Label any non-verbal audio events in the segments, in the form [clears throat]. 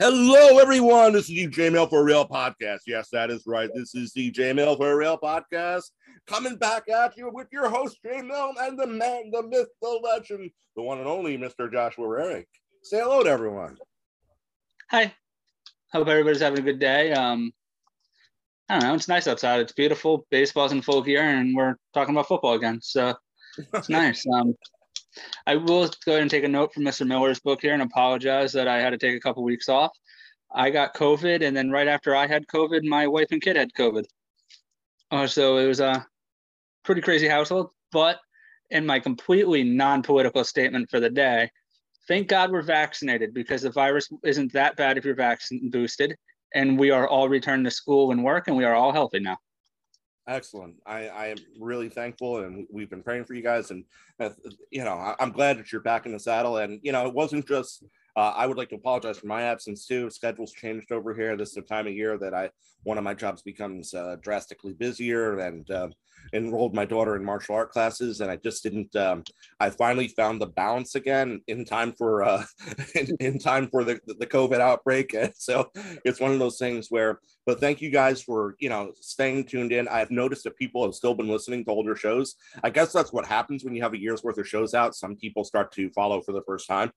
Hello, everyone. This is the J Mail for Real podcast. Yes, that is right. This is the J Mail for Real podcast coming back at you with your host, J Mail, and the man, the myth, the legend, the one and only Mr. Joshua Rarick. Say hello to everyone. Hi. Hope everybody's having a good day. Um, I don't know. It's nice outside. It's beautiful. Baseball's in full gear, and we're talking about football again. So it's [laughs] nice. Um, I will go ahead and take a note from Mr. Miller's book here and apologize that I had to take a couple weeks off. I got COVID, and then right after I had COVID, my wife and kid had COVID. Uh, so it was a pretty crazy household. But in my completely non-political statement for the day, thank God we're vaccinated because the virus isn't that bad if you're vaccine boosted, and we are all returned to school and work, and we are all healthy now. Excellent. I, I am really thankful, and we've been praying for you guys. And uh, you know, I, am glad that you're back in the saddle. And you know, it wasn't just. Uh, I would like to apologize for my absence too. Schedules changed over here. This is the time of year that I one of my jobs becomes uh, drastically busier, and uh, enrolled my daughter in martial art classes, and I just didn't. Um, I finally found the balance again in time for uh, [laughs] in, in time for the the COVID outbreak. And so it's one of those things where. But thank you guys for you know staying tuned in. I've noticed that people have still been listening to older shows. I guess that's what happens when you have a year's worth of shows out. Some people start to follow for the first time.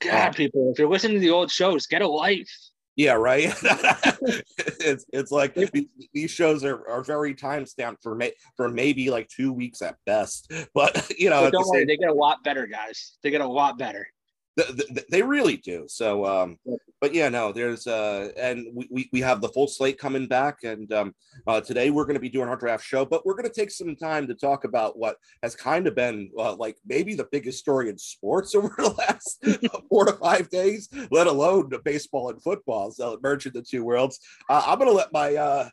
God, people, if you're listening to the old shows, get a life. Yeah, right. [laughs] it's it's like these shows are, are very time stamped for may, for maybe like two weeks at best. But [laughs] you know, but don't the worry, same, they get a lot better, guys. They get a lot better they really do. So, um, but yeah, no, there's uh, and we, we, have the full slate coming back, and um, uh, today we're going to be doing our draft show, but we're going to take some time to talk about what has kind of been uh, like maybe the biggest story in sports [laughs] over the last [laughs] four to five days, let alone the baseball and football. So merging the two worlds. Uh, I'm going to let my uh,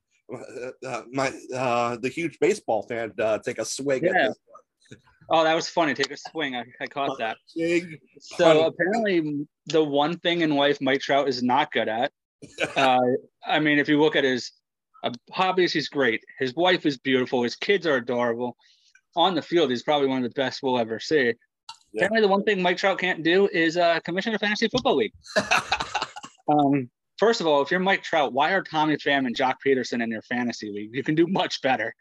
uh, my uh, the huge baseball fan uh, take a swing yeah. Oh, that was funny. Take a swing. I, I caught that. So apparently, the one thing in life Mike Trout is not good at. [laughs] Uh, I mean, if you look at his uh, hobbies, he's great. His wife is beautiful. His kids are adorable. On the field, he's probably one of the best we'll ever see. Yeah. Apparently, the one thing Mike Trout can't do is uh, commission a fantasy football league. [laughs] um, first of all, if you're Mike Trout, why are Tommy Pham and Joc Pederson in your fantasy league? You can do much better.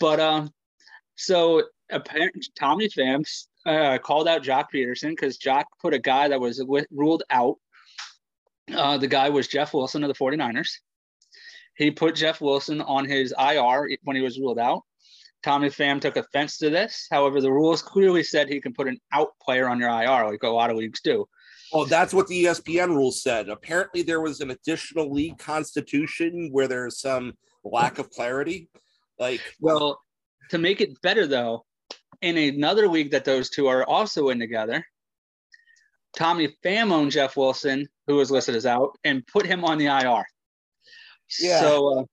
But um, so apparently Tommy Pham uh, called out Joc Pederson because Joc put a guy that was ruled out. Uh, the guy was Jeff Wilson of the 49ers. He put Jeff Wilson on his IR when he was ruled out. Tommy Pham took offense to this. However, the rules clearly said he can put an out player on your IR, like a lot of leagues do. Oh, that's what the ESPN rules said. Apparently, there was an additional league constitution where there's some lack of clarity. Like, well, to make it better though, in another week that those two are also in together, Tommy Pham owned Jeff Wilson, who was listed as out, and put him on the IR. Yeah. So, uh,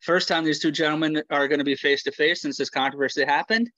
first time these two gentlemen are going to be face to face since this controversy happened.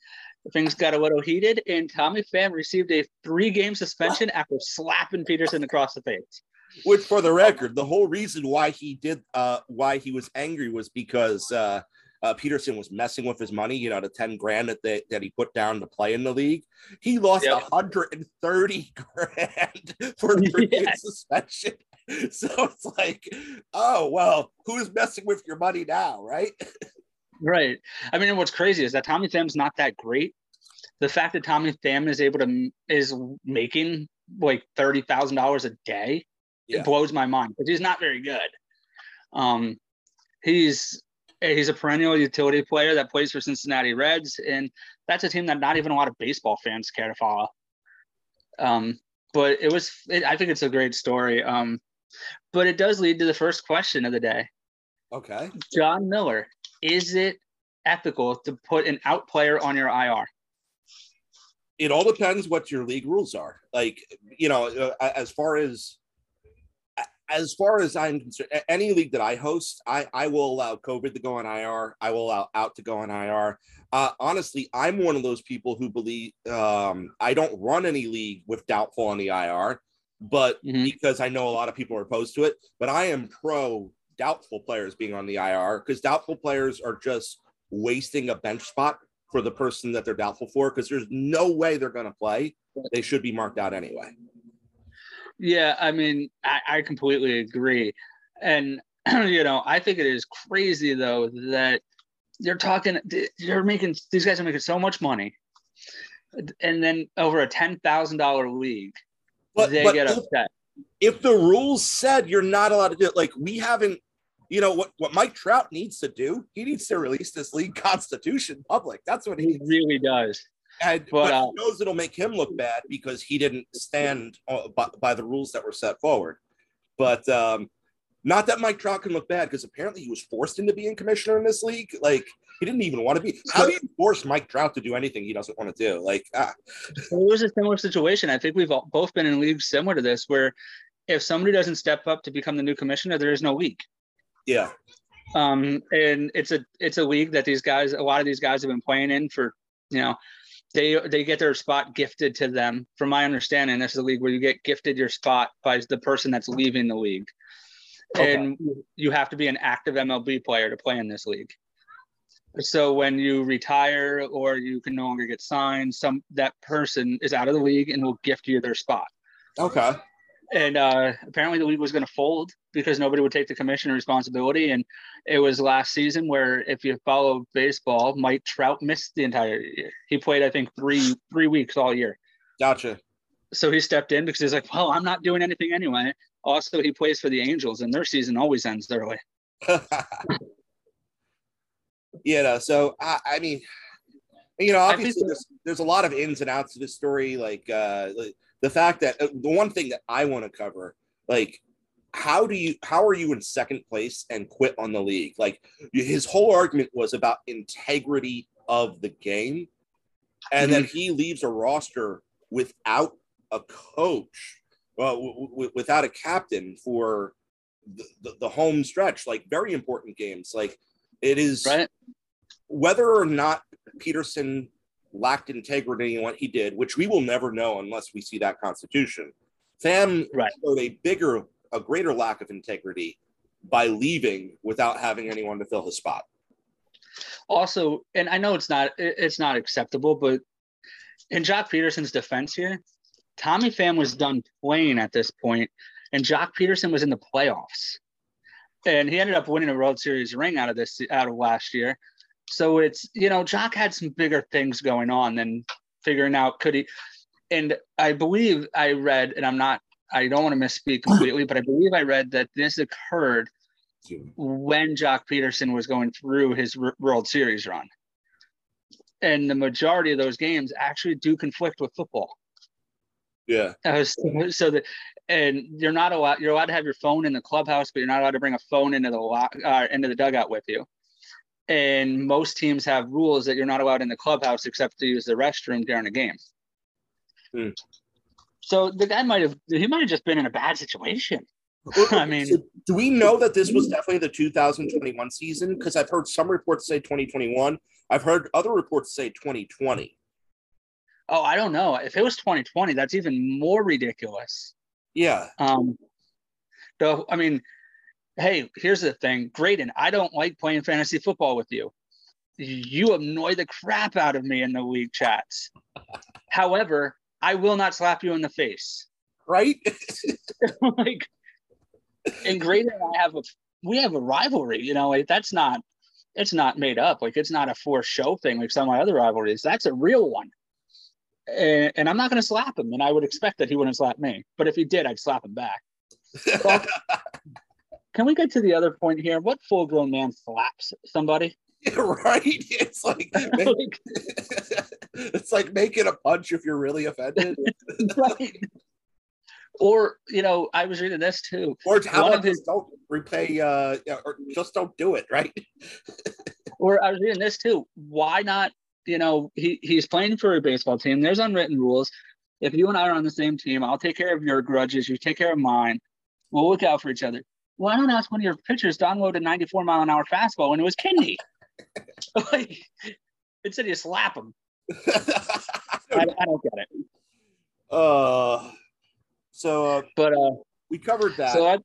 Things got a little heated, and Tommy Pham received a three game suspension after slapping Pederson across the face. Which, for the record, the whole reason why he did, uh, why he was angry was because uh, uh, Pederson was messing with his money, you know, the 10 grand that they, that he put down to play in the league. He lost yep. 130 [laughs] grand for [laughs] the yes. suspension. [laughs] So it's like, oh, well, who's messing with your money now, right? right. I mean, what's crazy is that Tommy Pham's not that great. The fact that Tommy Pham is able to, is making like $30,000 a day, yeah. it blows my mind because he's not very good. Um, he's he's a perennial utility player that plays for Cincinnati Reds, and that's a team that not even a lot of baseball fans care to follow. Um, but it was, it, I think it's a great story. Um, but it does lead to the first question of the day. Okay. John Miller, is it ethical to put an out player on your IR? It all depends what your league rules are. Like, you know, uh, as far as as far as I'm concerned, any league that I host, I, I will allow COVID to go on IR. I will allow out to go on IR. Uh, honestly, I'm one of those people who believe um, I don't run any league with doubtful on the IR, but mm-hmm. because I know a lot of people are opposed to it, but I am pro doubtful players being on the IR because doubtful players are just wasting a bench spot for the person that they're doubtful for because there's no way they're going to play. They should be marked out anyway. Yeah, I mean, I, I completely agree. And, [clears throat] you know, I think it is crazy, though, that you're talking, you're making, these guys are making so much money. And then over a $10,000 league, but, they but get if, upset. If the rules said you're not allowed to do it, like we haven't, you know, what, what Mike Trout needs to do, he needs to release this league constitution public. That's what he, he really does. And, but, but uh, he knows it'll make him look bad because he didn't stand uh, by, by, the rules that were set forward. But um, not that Mike Trout can look bad because apparently he was forced into being commissioner in this league. Like he didn't even want to be. How do you force Mike Trout to do anything he doesn't want to do? Like, ah. it was a similar situation. I think we've both been in leagues similar to this, where if somebody doesn't step up to become the new commissioner, there is no league. Yeah. Um, and it's a it's a league that these guys, a lot of these guys have been playing in for, you know, they they get their spot gifted to them. From my understanding, this is a league where you get gifted your spot by the person that's leaving the league, okay. and you have to be an active MLB player to play in this league. So when you retire or you can no longer get signed, some that person is out of the league and will gift you their spot. Okay and uh, apparently the league was going to fold because nobody would take the commission responsibility. And it was last season where, if you follow baseball, Mike Trout missed the entire year. He played, I think, three three weeks all year. Gotcha. So he stepped in because he's like, well, I'm not doing anything anyway. Also, he plays for the Angels, and their season always ends early. [laughs] yeah. No, so I, I mean, you know, obviously there's, there's a lot of ins and outs to this story. Like, uh, like the fact that uh, the one thing that I want to cover, like, how do you how are you in second place and quit on the league? Like his whole argument was about integrity of the game, and mm-hmm. then he leaves a roster without a coach, well, w- w- without a captain for the, the, the home stretch, like very important games. Like it is right. whether or not Pederson lacked integrity in what he did, which we will never know unless we see that constitution. Pham right. showed a bigger, a greater lack of integrity by leaving without having anyone to fill his spot. Also, and I know it's not it's not acceptable, but in Joc Pederson's defense here, Tommy Pham was done playing at this point, and Joc Pederson was in the playoffs, and he ended up winning a World Series ring out of this out of last year. So it's, you know, Joc had some bigger things going on than figuring out could he. And I believe I read, and I'm not, I don't want to misspeak [clears throat] completely, but I believe I read that this occurred when Joc Pederson was going through his World Series run. And the majority of those games actually do conflict with football. Yeah. Uh, [laughs] so, so that, and you're not allowed. You're allowed to have your phone in the clubhouse, but you're not allowed to bring a phone into the lock, uh, into the dugout with you and most teams have rules that you're not allowed in the clubhouse except to use the restroom during a game. Hmm. So the guy might have he might have just been in a bad situation. [laughs] I mean, so do we know that this was definitely the 2021 season? Because I've heard some reports say 2021. I've heard other reports say 2020. Oh, I don't know. If it was 2020, that's even more ridiculous. Yeah. Um. So I mean, hey, here's the thing, Graydon, I don't like playing fantasy football with you. You annoy the crap out of me in the league chats. [laughs] However, I will not slap you in the face. Right? [laughs] [laughs] like, and Graydon and I have a we have a rivalry. You know, like that's not it's not made up. Like it's not a forced show thing like some of my other rivalries. That's a real one. And, and I'm not going to slap him, and I would expect that he wouldn't slap me. But if he did, I'd slap him back. Can we get to the other point here? What full grown man slaps somebody? [laughs] [laughs] right. It's like, [laughs] make, it's like making a punch if you're really offended. right. Or you know, I was reading this too. Or how about his, don't repay uh or just don't do it, right? or I was reading this too. Why not? You know, he, he's playing for a baseball team. There's unwritten rules. If you and I are on the same team, I'll take care of your grudges, you take care of mine. We'll look out for each other why don't ask one of your pitchers to unload a 94 mile an hour fastball when it was kidney? [laughs] like, instead you slap him. [laughs] I, I, don't get it. Uh, so, uh, but uh, we covered that. So let,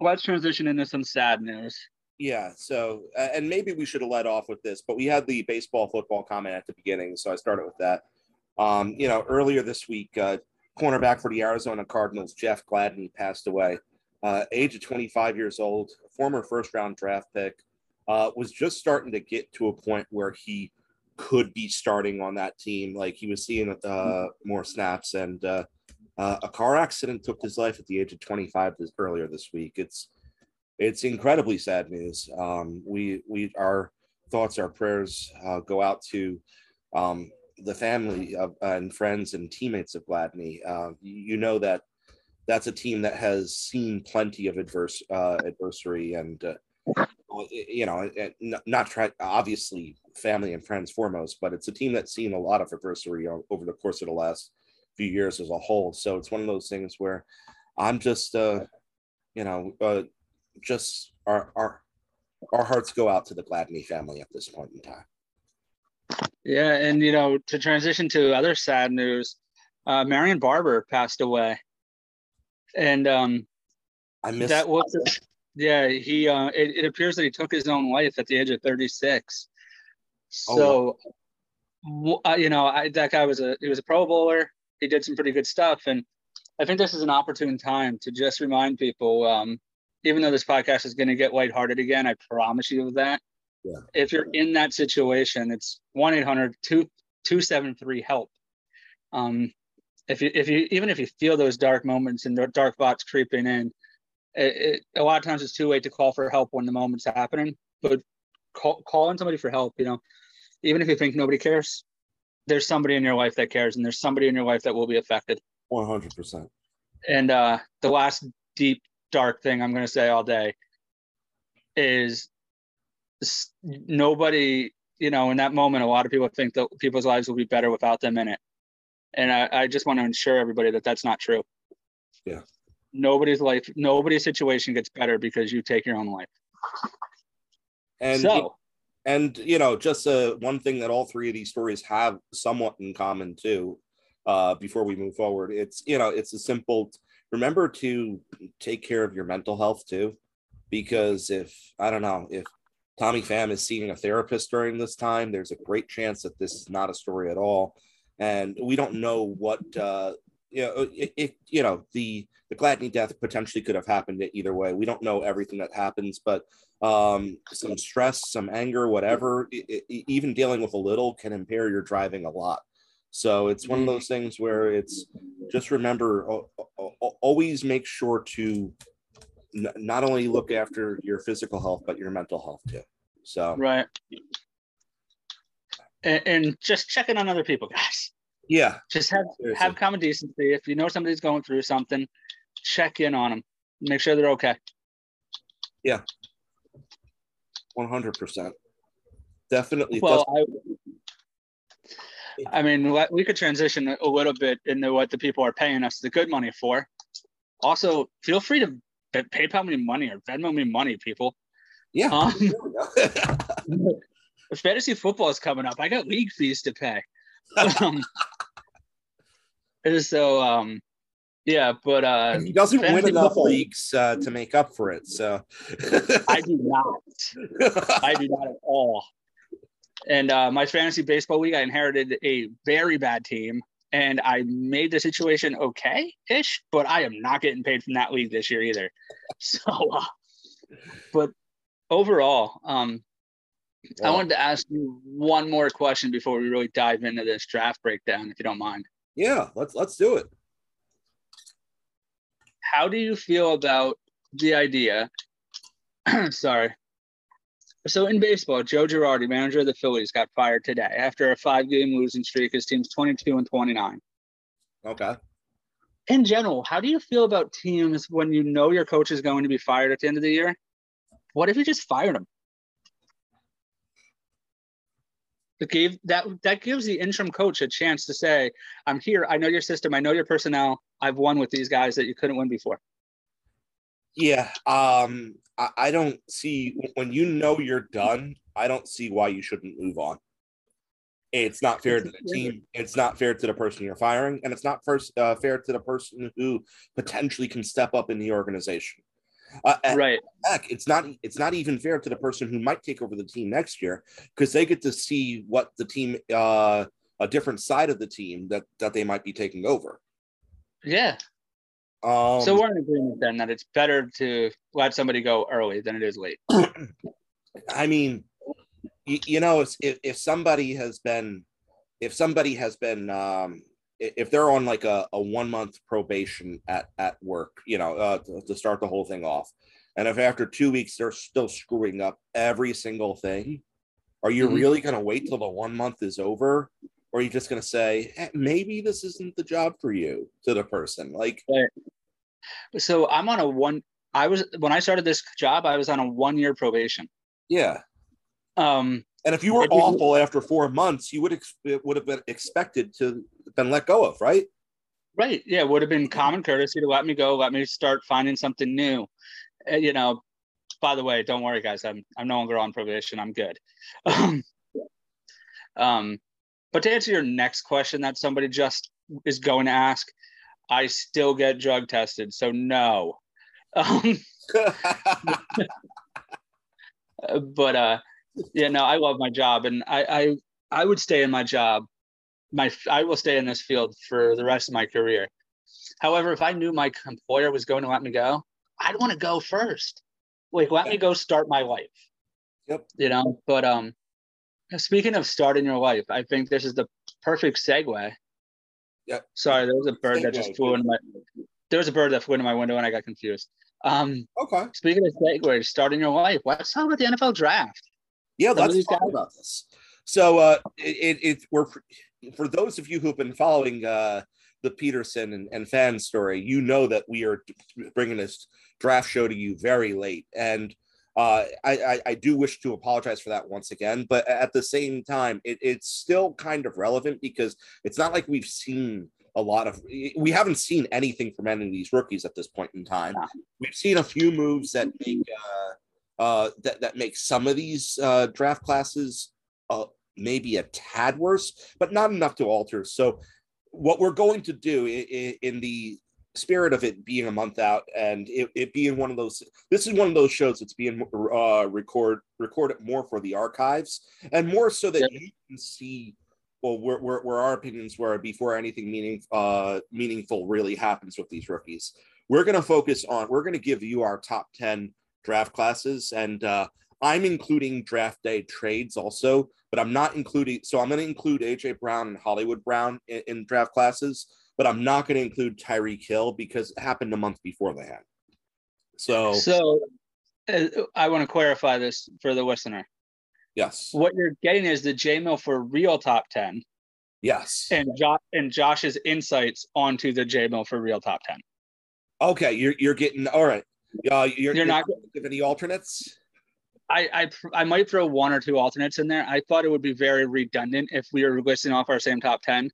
let's transition into some sad news. Yeah. So, uh, and maybe we should have led off with this, but we had the baseball football comment at the beginning, so I started with that. Um, you know, earlier this week, uh, cornerback for the Arizona Cardinals, Jeff Gladney, passed away. Uh, age of 25 years old, former first round draft pick, uh, was just starting to get to a point where he could be starting on that team. Like he was seeing uh, more snaps, and uh, uh, a car accident took his life at the age of 25 this, earlier this week. It's it's incredibly sad news. Um, we we our thoughts, our prayers uh, go out to um, the family of, and friends and teammates of Gladney. Uh, you know that that's a team that has seen plenty of adverse uh, adversary and uh, you know not try obviously family and friends foremost, but it's a team that's seen a lot of adversity over the course of the last few years as a whole. So it's one of those things where I'm just uh, you know uh, just our our our hearts go out to the Gladney family at this point in time. Yeah, and you know, to transition to other sad news, uh, Marion Barber passed away, and um, I missed that. Was yeah, he. Uh, it, it appears that he took his own life at the age of thirty six. So, oh. uh, you know, I, that guy was a he was a Pro Bowler. He did some pretty good stuff, and I think this is an opportune time to just remind people um, even though this podcast is going to get lighthearted again, I promise you that. Yeah. If you're in that situation, it's 1 800 273 help. Um, if you, if you, even if you feel those dark moments and the dark thoughts creeping in, it, it, a lot of times it's too late to call for help when the moment's happening, but call, call on somebody for help. You know, even if you think nobody cares, there's somebody in your life that cares, and there's somebody in your life that will be affected. 100%. And uh, the last deep dark thing I'm going to say all day is nobody, you know, in that moment, a lot of people think that people's lives will be better without them in it. And I, I just want to ensure everybody that that's not true. Yeah. Nobody's life, nobody's situation gets better because you take your own life. And so, and you know, just uh, one thing that all three of these stories have somewhat in common too. Uh, before we move forward, it's you know, it's a simple remember to take care of your mental health too because if i don't know if tommy pham is seeing a therapist during this time there's a great chance that this is not a story at all and we don't know what uh you know it, it you know the the gladney death potentially could have happened either way we don't know everything that happens but um some stress some anger whatever it, even dealing with a little can impair your driving a lot so it's one of mm-hmm. those things where it's just remember always make sure to not only look after your physical health but your mental health too. So right, and, and just checking on other people, guys. Yeah, just have Seriously. have common decency. If you know somebody's going through something, check in on them. Make sure they're okay. Yeah, one hundred percent. Definitely. Well, I, I mean, we could transition a little bit into what the people are paying us the good money for. Also, feel free to PayPal me money or Venmo me money, people. Yeah. Um, [laughs] [laughs] fantasy football is coming up. I got league fees to pay. Um, [laughs] so, um, yeah, but uh, he doesn't win enough football, leagues uh, to make up for it. So I do not. [laughs] I do not at all. And uh, my fantasy baseball league, I inherited a very bad team, and I made the situation okay-ish, but I am not getting paid from that league this year either. [laughs] So, uh, but overall, um, I wanted to ask you one more question before we really dive into this draft breakdown, if you don't mind. Yeah, let's let's do it. How do you feel about the idea? [clears throat] sorry, so in baseball, Joe Girardi, manager of the Phillies, got fired today after a five-game losing streak. His team's 22 and 29. Okay. In general, how do you feel about teams when you know your coach is going to be fired at the end of the year? What if you just fired him? It gave that that gives the interim coach a chance to say, "I'm here. I know your system. I know your personnel. I've won with these guys that you couldn't win before." Yeah, um, I, I don't see when you know you're done. I don't see why you shouldn't move on. It's not fair to the team. It's not fair to the person you're firing, and it's not first uh, fair to the person who potentially can step up in the organization. Uh, right. Heck, it's not. It's not even fair to the person who might take over the team next year because they get to see what the team, uh, a different side of the team that that they might be taking over. Yeah. Um, so we're in agreement then that it's better to let somebody go early than it is late. [clears throat] I mean, you, you know, if, if somebody has been, if somebody has been, um, if they're on like a, a one month probation at, at work, you know, uh, to, to start the whole thing off, and if after two weeks they're still screwing up every single thing, are you mm-hmm. really going to wait till the one month is over? Or are you just going to say, eh, maybe this isn't the job for you to the person? Like, so I'm on a one, I was, when I started this job, I was on a one year probation. Yeah. Um, and if you were awful after four months, you would ex- it would have been expected to been let go of, right? Right. Yeah, it would have been common courtesy to let me go, let me start finding something new. Uh, you know, by the way, don't worry, guys. I'm I'm no longer on probation. I'm good. Um, um, but to answer your next question, that somebody just is going to ask, I still get drug tested, so no. Um, [laughs] but uh, yeah, no, I love my job, and I I I would stay in my job. My I will stay in this field for the rest of my career. However, if I knew my employer was going to let me go, I'd want to go first. Like, let me go start my life. Yep. You know, but um, speaking of starting your life, I think this is the perfect segue. Yep. Sorry, there was a bird that just flew into my. There was a bird that flew into my window and I got confused. Um, okay. Speaking of segue, starting your life, let's talk about the NFL draft. Yeah, Some let's talk guys. about this. So, uh, it, it, it we're for those of you who've been following uh, the Pederson and, and Pham story, you know that we are bringing this draft show to you very late. And uh, I, I, I, do wish to apologize for that once again. But at the same time, it, it's still kind of relevant because it's not like we've seen a lot of, we haven't seen anything from any of these rookies at this point in time. We've seen a few moves that make, uh, uh, that, that make some of these uh, draft classes uh, maybe a tad worse, but not enough to alter. So what we're going to do in, in the spirit of it being a month out and it, it being one of those this is one of those shows that's being uh record recorded more for the archives and more so that you can see well where, where, where our opinions were before anything meaning uh meaningful really happens with these rookies. We're going to focus on we're going to give you our top 10 draft classes and uh i'm including draft day trades also but i'm not including so i'm going to include aj brown and hollywood brown in, in draft classes but I'm not going to include Tyreek Hill because it happened a month before that. So, so uh, I want to clarify this for the listener. Yes. What you're getting is the J Mill for real top 10. Yes. And Josh and Josh's insights onto the J Mill for real top 10. Okay, you're you're getting all right. Uh, you're, you're, not give any alternates. I, I I might throw one or two alternates in there. I thought it would be very redundant if we were listing off our same top ten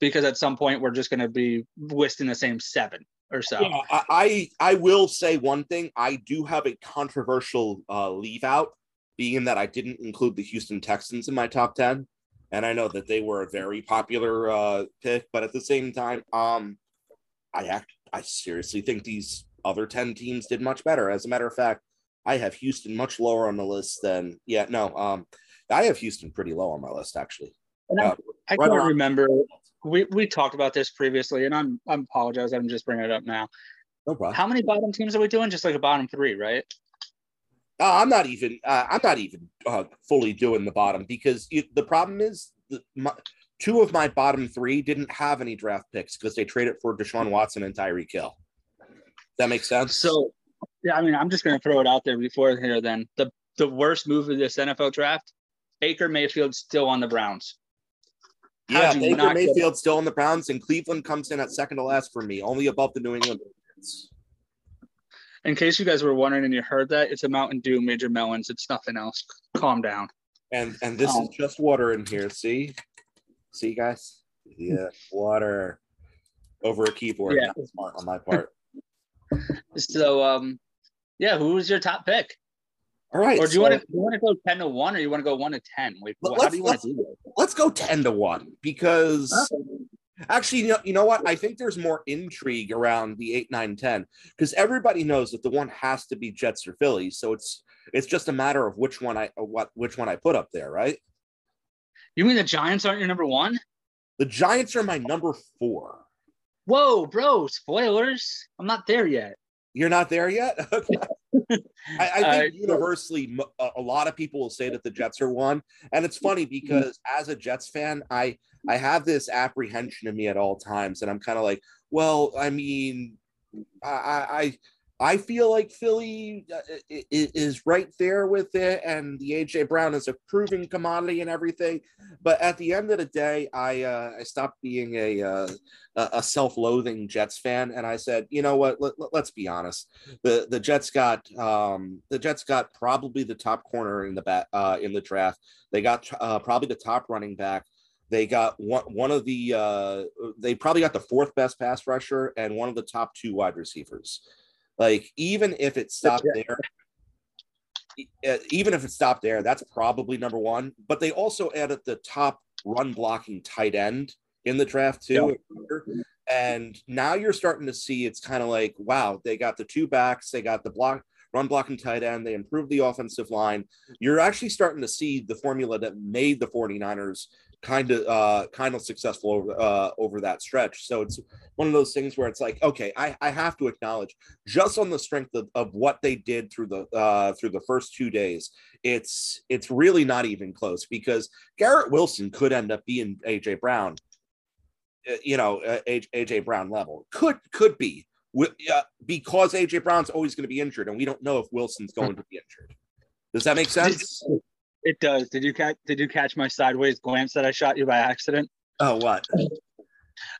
because at some point we're just going to be listing the same seven or so. Yeah, I I will say one thing. I do have a controversial uh, leave out, being that I didn't include the Houston Texans in my top ten, and I know that they were a very popular uh, pick. But at the same time, um, I act I seriously think these other ten teams did much better. As a matter of fact, I have Houston much lower on the list than yeah no um I have Houston pretty low on my list actually. Uh, I, I right can't remember we we talked about this previously, and I'm I'm apologize. I'm just bringing it up now. No problem. How many bottom teams are we doing? Just like a bottom three, right? Uh, I'm not even. Uh, I'm not even uh, fully doing the bottom because it, the problem is the, my, two of my bottom three didn't have any draft picks because they traded for Deshaun Watson and Tyreek Hill. That makes sense. So, yeah, I mean, I'm just going to throw it out there before here. Then the the worst move of this NFL draft, Baker Mayfield still on the Browns yeah, Baker Mayfield still in the Browns, and Cleveland comes in at second to last for me, only above the New England. In case you guys were wondering and you heard that, it's a Mountain Dew Major Melons. It's nothing else. Calm down. And and this um, is just water in here. See, see, guys. Yeah, water over a keyboard. Yeah, smart on my part. So, um, yeah, who was your top pick? All right. Or do you want to you want to go ten to one, or you want to go one to ten? Like, how do you want to do this? Let's go ten to one because okay. actually, you know, you know what? I think there's more intrigue around the eight, nine, ten because everybody knows that the one has to be Jets or Phillies. So it's it's just a matter of which one I what which one I put up there, right? You mean the Giants aren't your number one? The Giants are my number four. Whoa, bro! Spoilers. I'm not there yet. You're not there yet. [laughs] I, I, think universally, a lot of people will say that the Jets are one, and it's funny [laughs] because as a Jets fan, I I have this apprehension in me at all times, and I'm kind of like, well, I mean, I, I I feel like Philly uh, is right there with it, and the AJ Brown is a proven commodity and everything. But at the end of the day, I uh, I stopped being a uh, a self-loathing Jets fan, and I said, you know what? Let, us be honest. the The Jets got um, the Jets got probably the top corner in the bat uh, in the draft. They got uh, probably the top running back. They got one one of the uh, they probably got the fourth best pass rusher and one of the top two wide receivers. Like even if it stopped there, uh, even if it stopped there, that's probably number one. But they also added the top run blocking tight end in the draft too. Yeah. And now you're starting to see it's kind of like, wow, they got the two backs, they got the block run blocking tight end, they improved the offensive line. You're actually starting to see the formula that made the 49ers kind of uh, kind of successful over uh, over that stretch. So it's one of those things where it's like, okay, I, I have to acknowledge just on the strength of, of what they did through the uh, through the first two days, it's it's really not even close because Garrett Wilson could end up being AJ Brown, uh, you know, uh, AJ Brown level could could be uh, because AJ Brown's always going to be injured, and we don't know if Wilson's going to be injured. Does that make sense? It does. Did you catch? Did you catch my sideways glance that I shot you by accident? Oh, what?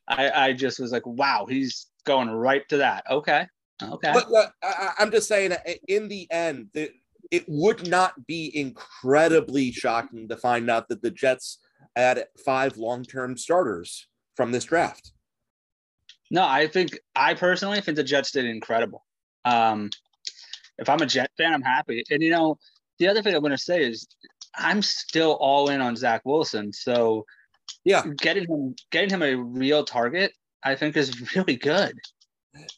I I just was like, wow, he's going right to that. Okay, okay. But uh, I, am just saying, in the end, it, it would not be incredibly shocking to find out that the Jets add five long-term starters from this draft. No, I think I personally think the Jets did incredible. Um, if I'm a Jet fan, I'm happy. And you know, the other thing I'm going to say is I'm still all in on Zach Wilson. So yeah, getting him getting him a real target, I think is really good.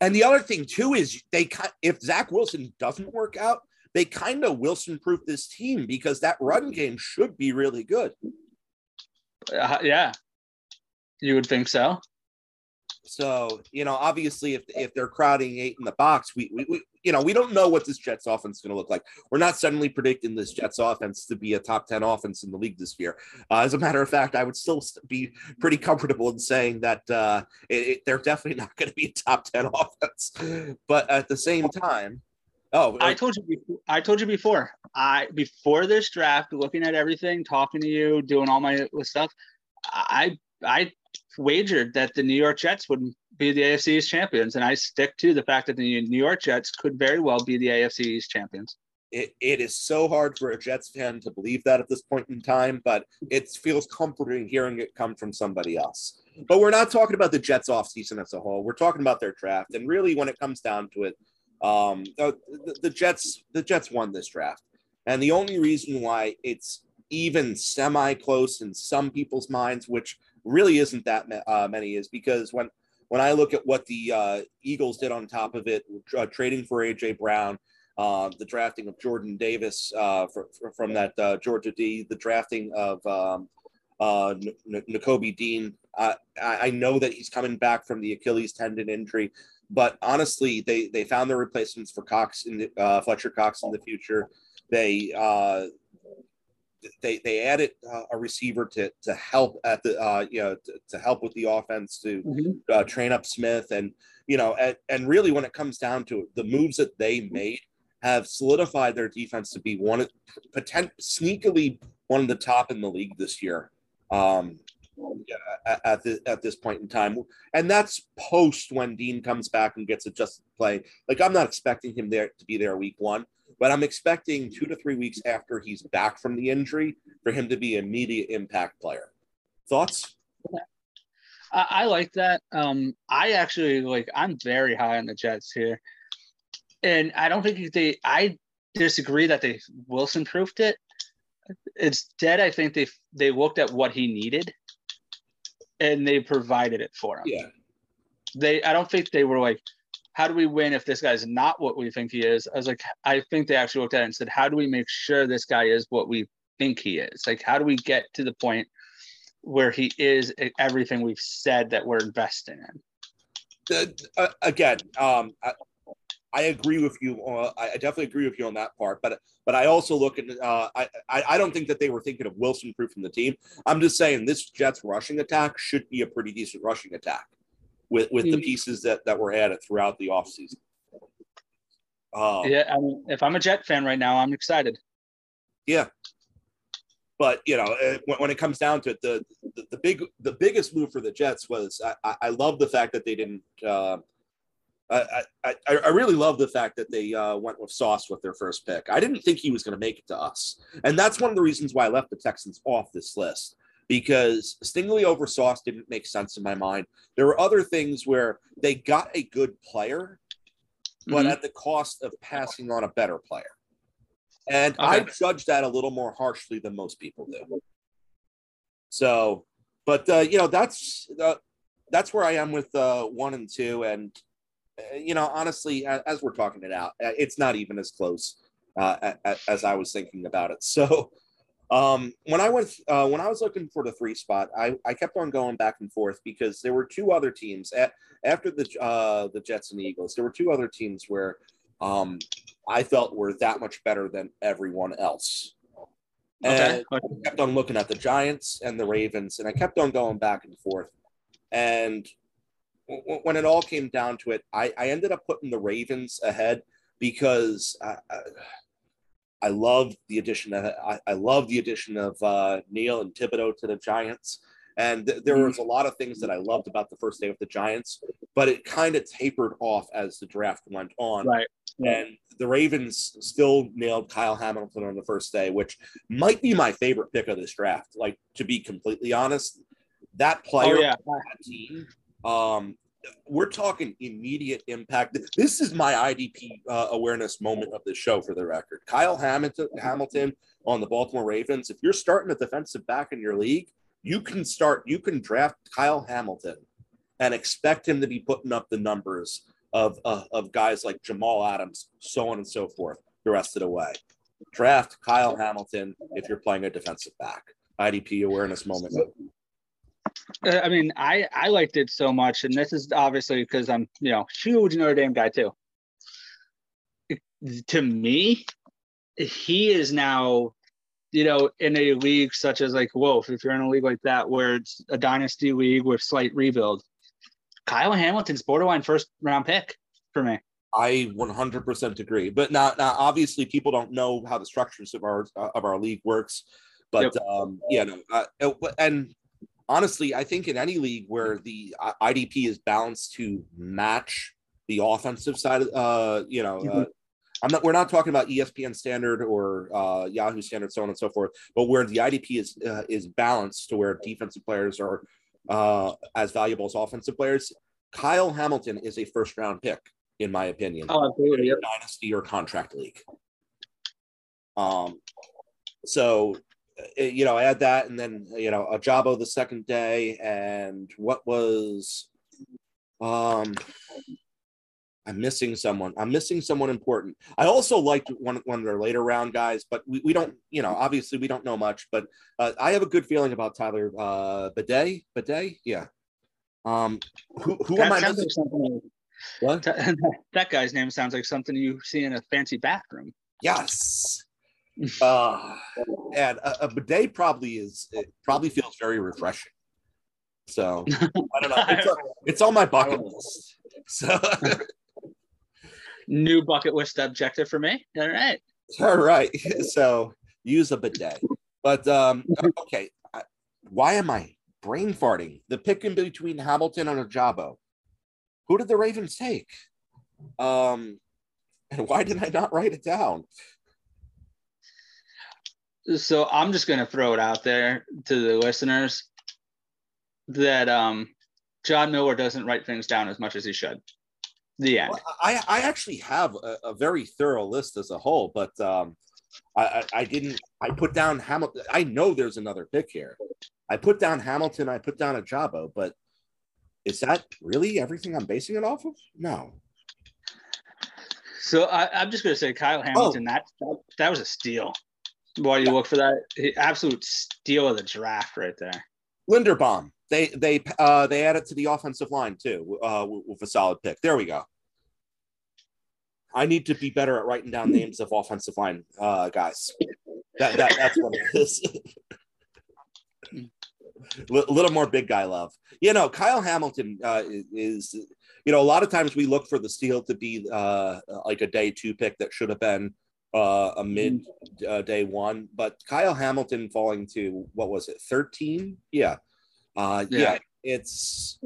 And the other thing too is they if Zach Wilson doesn't work out, they kind of Wilson proof this team because that run game should be really good. Uh, yeah, you would think so. So you know, obviously, if if they're crowding eight in the box, we we, we you know we don't know what this Jets offense is going to look like. We're not suddenly predicting this Jets offense to be a top ten offense in the league this year. Uh, as a matter of fact, I would still be pretty comfortable in saying that uh, it, it, they're definitely [laughs] not going to be a top ten offense. But at the same time, oh, I told you before, I told you before. I before this draft, looking at everything, talking to you, doing all my stuff. I I wagered that the New York Jets would be the AFC East champions, and I stick to the fact that the New York Jets could very well be the AFC East champions. It, it is so hard for a Jets fan to believe that at this point in time, but it feels comforting hearing it come from somebody else. But we're not talking about the Jets offseason as a whole. We're talking about their draft. And really, when it comes down to it, um, the, the Jets the Jets won this draft. And the only reason why it's even semi close in some people's minds, which really isn't that uh, many is because when when I look at what the uh, Eagles did on top of it, uh, trading for AJ Brown, uh, the drafting of Jordan Davis uh, for, for, from that uh, Georgia D, the drafting of um, uh, N- Nakobe Dean. I, I know that he's coming back from the Achilles tendon injury, but honestly, they they found their replacements for Cox in the, Fletcher Cox in the future. They they they added uh, a receiver to to help at the uh, you know to, to help with the offense to mm-hmm. uh, train up Smith and you know and, and really when it comes down to it, the moves that they made have solidified their defense to be one of potent, sneakily one of the top in the league this year. Um, at, at, the, at this point in time, and that's post when Dean comes back and gets adjusted to play. Like I'm not expecting him there to be there week one, but I'm expecting two to three weeks after he's back from the injury for him to be an immediate impact player. Thoughts? I, I like that. Um, I actually like. I'm very high on the Jets here, and I don't think they. I disagree that they Wilson proofed it. It's dead. I think they they looked at what he needed, and they provided it for him. Yeah. They. I don't think they were like how do we win if this guy's not what we think he is? I was like, I think they actually looked at it and said, how do we make sure this guy is what we think he is? Like, how do we get to the point where he is everything we've said that we're investing in? the, uh, again, um, I, I, agree with you. Uh, I definitely agree with you on that part. But but I also look at uh, I, I don't think that they were thinking of Wilson Proof from the team. I'm just saying this Jets rushing attack should be a pretty decent rushing attack with with the pieces that that were added throughout the offseason. Um, yeah, I mean, if I'm a Jet fan right now, I'm excited. Yeah, but you know, uh, when, when it comes down to it, the, the, the big the biggest move for the Jets was I, I love the fact that they didn't. Uh, I, I, I really love the fact that they uh, went with Sauce with their first pick. I didn't think he was going to make it to us, and that's one of the reasons why I left the Texans off this list because Stingley over Sauce didn't make sense in my mind. There were other things where they got a good player, but mm-hmm. at the cost of passing on a better player. And okay. I judge that a little more harshly than most people do. So, but uh, you know, that's uh, that's where I am with uh, one and two, and uh, you know, honestly, as, as, we're talking it out, uh, it's not even as close uh, as I was thinking about it. [laughs] So, um, when I went uh, when I was looking for the three spot, I, I kept on going back and forth because there were two other teams at, after the uh, the Jets and the Eagles. There were two other teams where um, I felt were that much better than everyone else. And okay. I kept on looking at the Giants and the Ravens, and I kept on going back and forth. And w- when it all came down to it, I, I ended up putting the Ravens ahead because I, I, I love the addition of I, I love the addition of uh, Neal and Thibodeaux to the Giants. And th- there mm-hmm. was a lot of things that I loved about the first day of the Giants, but it kind of tapered off as the draft went on. Right. And the Ravens still nailed Kyle Hamilton on the first day, which might be my favorite pick of this draft. Like to be completely honest, that player, oh, yeah. that team, um, we're talking immediate impact. This is my IDP uh, awareness moment of the show for the record. Kyle Hamilton, Hamilton on the Baltimore Ravens. If you're starting a defensive back in your league, you can start, you can draft Kyle Hamilton and expect him to be putting up the numbers of, uh, of guys like Jamal Adams, so on and so forth, the rest of the way. Draft Kyle Hamilton if you're playing a defensive back. IDP awareness moment. Uh, I mean, I I liked it so much, and this is obviously because I'm you know huge Notre Dame guy too. To me, he is now, you know, in a league such as like Wolf. If you're in a league like that, where it's a dynasty league with slight rebuild, Kyle Hamilton's borderline first round pick for me. I 100% agree. But now, now obviously, people don't know how the structures of our of our league works. But yep. um, yeah, no, uh, and honestly, I think in any league where the uh, IDP is balanced to match the offensive side, uh, you know, mm-hmm. uh, I'm not. We're not talking about ESPN standard or uh, Yahoo standard, so on and so forth. But where the IDP is uh, is balanced to where defensive players are uh, as valuable as offensive players, Kyle Hamilton is a first round pick, in my opinion. Oh, absolutely. Yep. Dynasty or contract league. Um, so you know, I had that, and then you know, Ojabo the second day, and what was, um, I'm missing someone. I'm missing someone important. I also liked one one of their later round guys, but we, we don't, you know, obviously we don't know much, but uh, I have a good feeling about Tyler uh, Badie. Badie, yeah. Um, who who that am I missing? Like what? [laughs] that guy's name sounds like something you see in a fancy bathroom. Yes uh, and a, a, bidet probably is it probably feels very refreshing. So I don't know. [laughs] It's, a, it's on my bucket list. So [laughs] new bucket list objective for me. All right. All right. [laughs] So use a bidet. But um, okay, why am I brain farting? The pick in between Hamilton and Ojabo. Who did the Ravens take? Um, and why did I not write it down? So I'm just gonna throw it out there to the listeners that um, John Miller doesn't write things down as much as he should. The end. Well, I I actually have a, a, very thorough list as a whole, but um, I, I, I didn't. I put down Hamilton. I know there's another pick here. I put down Hamilton. I put down Ojabo, but is that really everything I'm basing it off of? No. So I, am just going to say Kyle Hamilton. Oh. That that was a steal while you look for that absolute steal of the draft right there. Linderbaum. They they uh, they added to the offensive line too uh, with a solid pick. There we go. I need to be better at writing down names of offensive line uh, guys. That, that that's what it is. [laughs] A little more big guy love. You know, Kyle Hamilton uh, is, you know, a lot of times we look for the steal to be uh, like a day two pick that should have been uh, a mid uh, day one, but Kyle Hamilton falling to what was it, 13? Yeah. Uh, yeah. yeah. It's,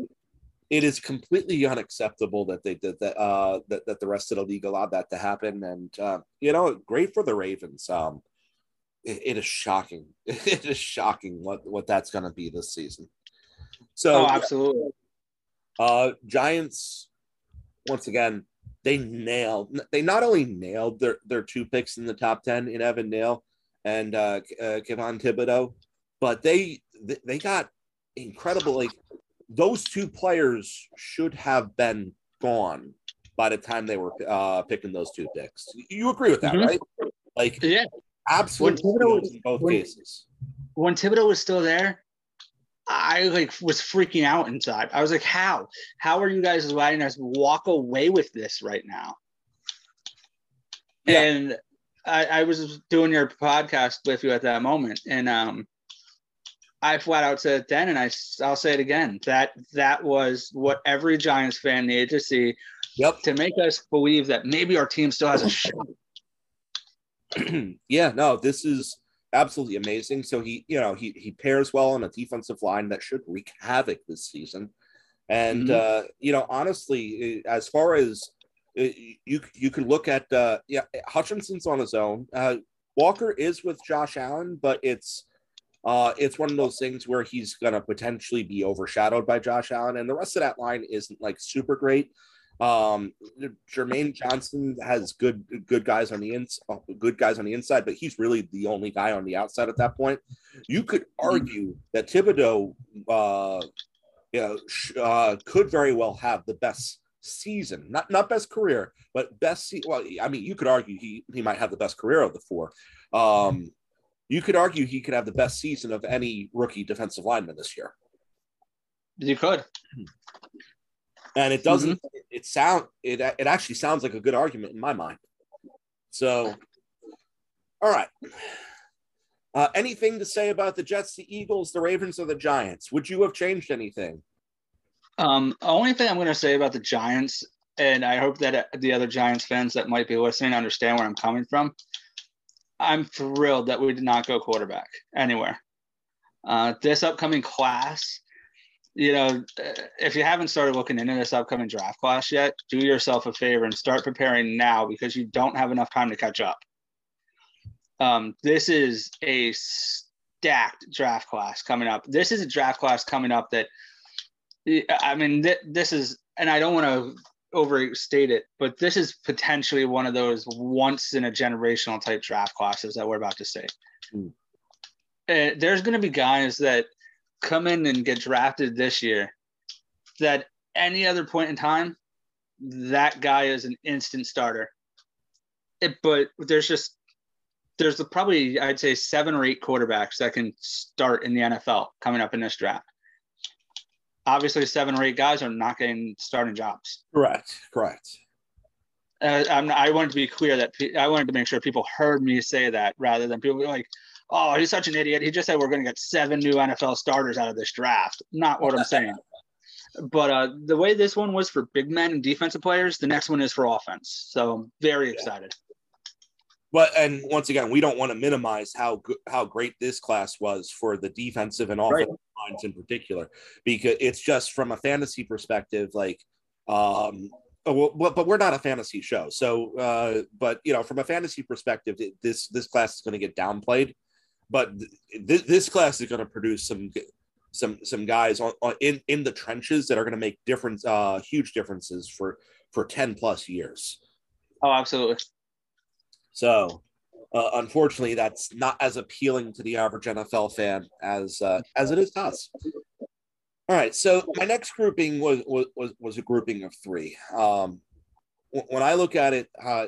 it is completely unacceptable that they did that, uh, that, that the rest of the league allowed that to happen. And, uh, you know, great for the Ravens. Um, it, it is shocking. [laughs] It is shocking what, what that's going to be this season. So, oh, absolutely. Uh, Giants, once again, they nailed. They not only nailed their their two picks in the top ten in Evan Neal and uh, uh Kayvon Thibodeaux, but they they got incredible. Like those two players should have been gone by the time they were uh, picking those two picks. You agree with that, mm-hmm. right? Like, yeah, absolutely. in both when, cases. When Thibodeaux was still there, I like was freaking out inside. I was like, how? How are you guys letting us walk away with this right now? Yeah. And I, I was doing your podcast with you at that moment, and um, I flat out said it then, and I I'll say it again. That that was what every Giants fan needed to see. Yep. To make us believe that maybe our team still has a shot. [clears throat] yeah. No. This is absolutely amazing. So he, you know, he he pairs well on a defensive line that should wreak havoc this season. And mm-hmm. uh, you know, honestly, as far as you you can look at uh, yeah, Hutchinson's on his own. Uh, Walker is with Josh Allen, but it's uh, it's one of those things where he's gonna potentially be overshadowed by Josh Allen, and the rest of that line isn't like super great. Um, Jermaine Johnson has good good guys on the ins good guys on the inside, but he's really the only guy on the outside at that point. You could argue that Thibodeaux, uh, you know, uh, could very well have the best season, not not best career, but best. Se- well, I mean, you could argue he he might have the best career of the four. Um, you could argue he could have the best season of any rookie defensive lineman this year. You could and it doesn't mm-hmm. it sound it it actually sounds like a good argument in my mind. So all right. Uh, anything to say about the jets the eagles the ravens or the giants? Would you have changed anything? Um the only thing i'm going to say about the giants and i hope that the other giants fans that might be listening understand where i'm coming from. I'm thrilled that we did not go quarterback anywhere. Uh, this upcoming class you know, if you haven't started looking into this upcoming draft class yet, do yourself a favor and start preparing now because you don't have enough time to catch up. Um, this is a stacked draft class coming up. This is a draft class coming up that, I mean, th- this is, and I don't want to overstate it, but this is potentially one of those once in a generational type draft classes that we're about to see. Mm. Uh, there's going to be guys that come in and get drafted this year, that any other point in time, that guy is an instant starter. It, but there's just there's probably I'd say seven or eight quarterbacks that can start in the NFL coming up in this draft. Obviously, seven or eight guys are not getting starting jobs. Correct. Correct. Uh, i wanted to be clear that I wanted to make sure people heard me say that rather than people like, oh, he's such an idiot. He just said we're going to get seven new NFL starters out of this draft. Not what I'm [laughs] saying. but uh, the way this one was for big men and defensive players, the next one is for offense. So very excited. But and once again, we don't want to minimize how good, how great this class was for the defensive and offensive right. lines in particular, because it's just from a fantasy perspective, like um, well, but we're not a fantasy show. So, uh, but you know, from a fantasy perspective, this this class is going to get downplayed but th- this class is going to produce some some some guys on, on, in in the trenches that are going to make difference uh huge differences for for 10 plus years. Oh absolutely. So uh, unfortunately that's not as appealing to the average nfl fan as uh, as it is to us. All right so my next grouping was was was a grouping of three. Um when i look at it uh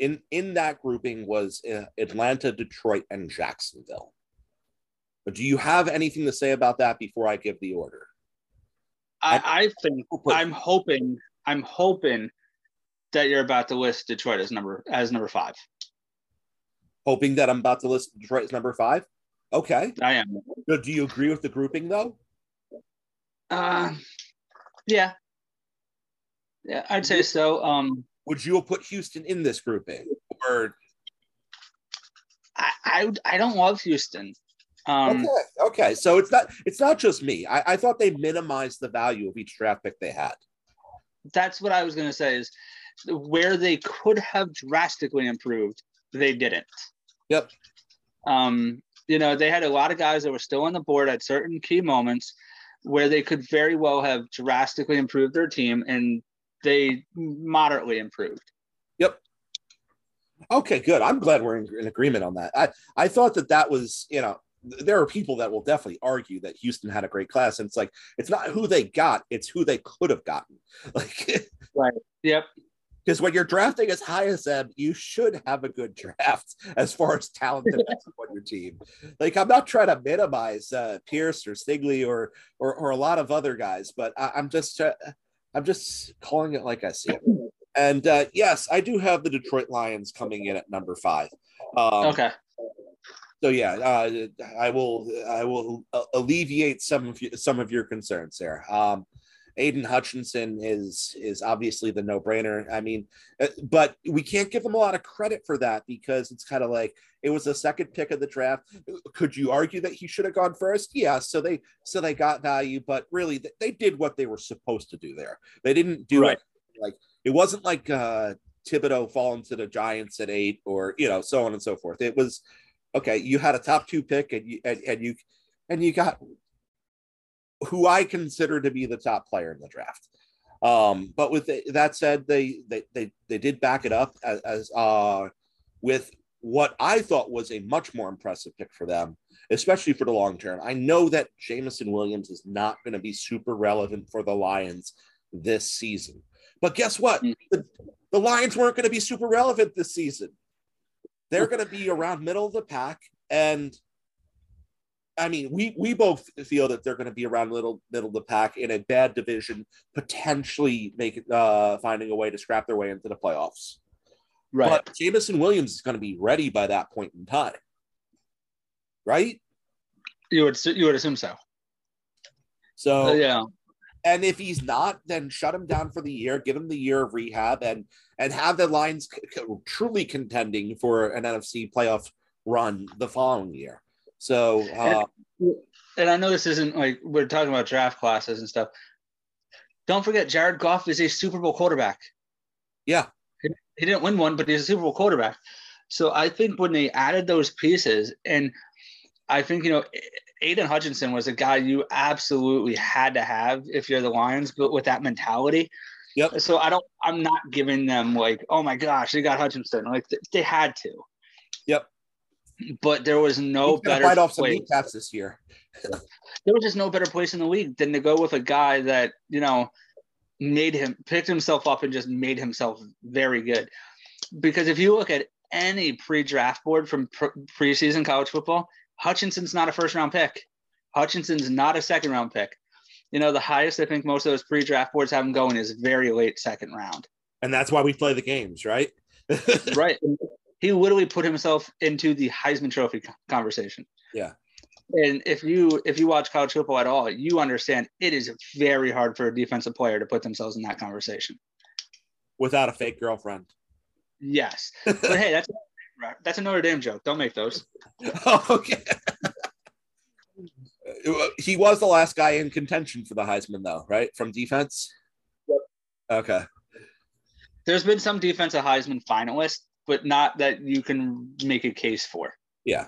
in in that grouping was uh, Atlanta, Detroit, and Jacksonville. But do you have anything to say about that before I give the order? I, I think I'm hoping I'm hoping that you're about to list Detroit as number as number five. Hoping that I'm about to list Detroit as number five. Okay, I am. But do you agree with the grouping though? Uh, yeah, yeah, I'd say so. Um, would you have put Houston in this grouping, or I I, I don't love Houston. Um, okay, okay, so it's not it's not just me. I, I thought they minimized the value of each draft pick they had. That's what I was going to say. Is where they could have drastically improved, they didn't. Yep. Um, you know, they had a lot of guys that were still on the board at certain key moments where they could very well have drastically improved their team, and they moderately improved. Yep. Okay, good. I'm glad we're in, in agreement on that. I I thought that that was you know there are people that will definitely argue that Houston had a great class, and it's like it's not who they got, it's who they could have gotten. [laughs] Like, right? Yep. Because when you're drafting as high as them, you should have a good draft [laughs] as far as talent [laughs] on your team. Like, I'm not trying to minimize uh, Pierce or Stingley or, or or a lot of other guys, but I, am just uh, I'm just calling it like I see it. And uh, yes, I do have the Detroit Lions coming in at number five. Um, okay so yeah, uh, I will I will alleviate some of you, some of your concerns there. Um, Aidan Hutchinson is is obviously the no brainer. I mean, uh, but we can't give him a lot of credit for that because it's kind of like it was the second pick of the draft. Could you argue that he should have gone first? Yeah. So they so they got value, but really they did what they were supposed to do there. They didn't do right. it like it wasn't like uh, Thibodeaux falling to the Giants at eight or you know so on and so forth. It was okay, you had a top two pick and you and, and you and you got who I consider to be the top player in the draft. Um, but with the, that said, they, they they they did back it up as, as uh, with what I thought was a much more impressive pick for them, especially for the long term. I know that Jameson Williams is not going to be super relevant for the Lions this season, but guess what? Mm. The, the Lions weren't going to be super relevant this season. They're going to be around middle of the pack, and I mean, we we both feel that they're going to be around middle middle of the pack in a bad division, potentially make uh, finding a way to scrap their way into the playoffs. Right. But Jameson Williams is going to be ready by that point in time, right? You would you would assume so. So uh, yeah, and if he's not, then shut him down for the year, give him the year of rehab, and and have the Lions c- truly contending for an NFC playoff run the following year. So, uh, and, and I know this isn't like we're talking about draft classes and stuff. Don't forget, Jared Goff is a Super Bowl quarterback. Yeah, he, he didn't win one, but he's a Super Bowl quarterback. So I think when they added those pieces, and I think you know Aidan Hutchinson was a guy you absolutely had to have if you're the Lions, but with that mentality. Yep. So I don't. I'm not giving them like, oh my gosh, they got Hutchinson. Like they had to. Yep. But there was no better fight off some kneecaps this year. there was just no better place in the league than to go with a guy that you know made him picked himself up and just made himself very good. Because if you look at any pre-draft board from pre- preseason college football, Hutchinson's not a first round pick. Hutchinson's not a second round pick. You know, the highest I think most of those pre draft boards have him going is very late second round. And that's why we play the games, right? [laughs] right. He literally put himself into the Heisman Trophy conversation. Yeah. And if you if you watch college football at all, you understand it is very hard for a defensive player to put themselves in that conversation without a fake girlfriend. Yes, [laughs] but hey, that's that's a Notre Dame joke. Don't make those. oh, [laughs] okay. he was the last guy in contention for the Heisman, though, right? From defense. Yep. Okay. There's been some defensive Heisman finalists, but not that you can make a case for. Yeah.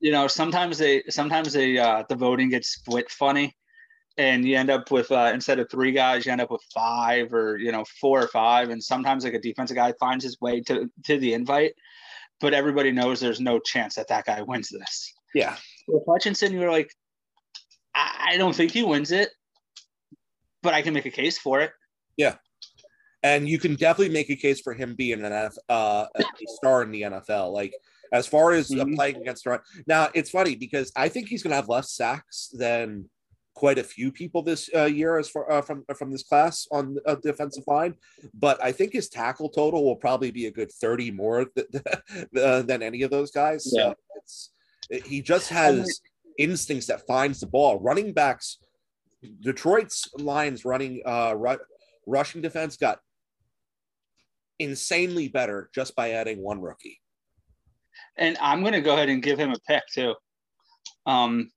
You know, sometimes they sometimes they uh, the voting gets split funny, and you end up with uh, instead of three guys, you end up with five or you know four or five, and sometimes like a defensive guy finds his way to to the invite, but everybody knows there's no chance that that guy wins this. Yeah. With Hutchinson, you're like, I, I don't think he wins it, but I can make a case for it. Yeah. And you can definitely make a case for him being an uh, a star in the NFL. Like as far as mm-hmm. playing against run. Now it's funny because I think he's going to have less sacks than quite a few people this uh, year as far uh, from from this class on the uh, defensive line, but I think his tackle total will probably be a good thirty more th- th- [laughs] than any of those guys. Yeah. So it's he just has instincts that finds the ball. Running backs, Detroit's lions running uh, ru- rushing defense got insanely better just by adding one rookie. And I'm going to go ahead and give him a pick too. Um,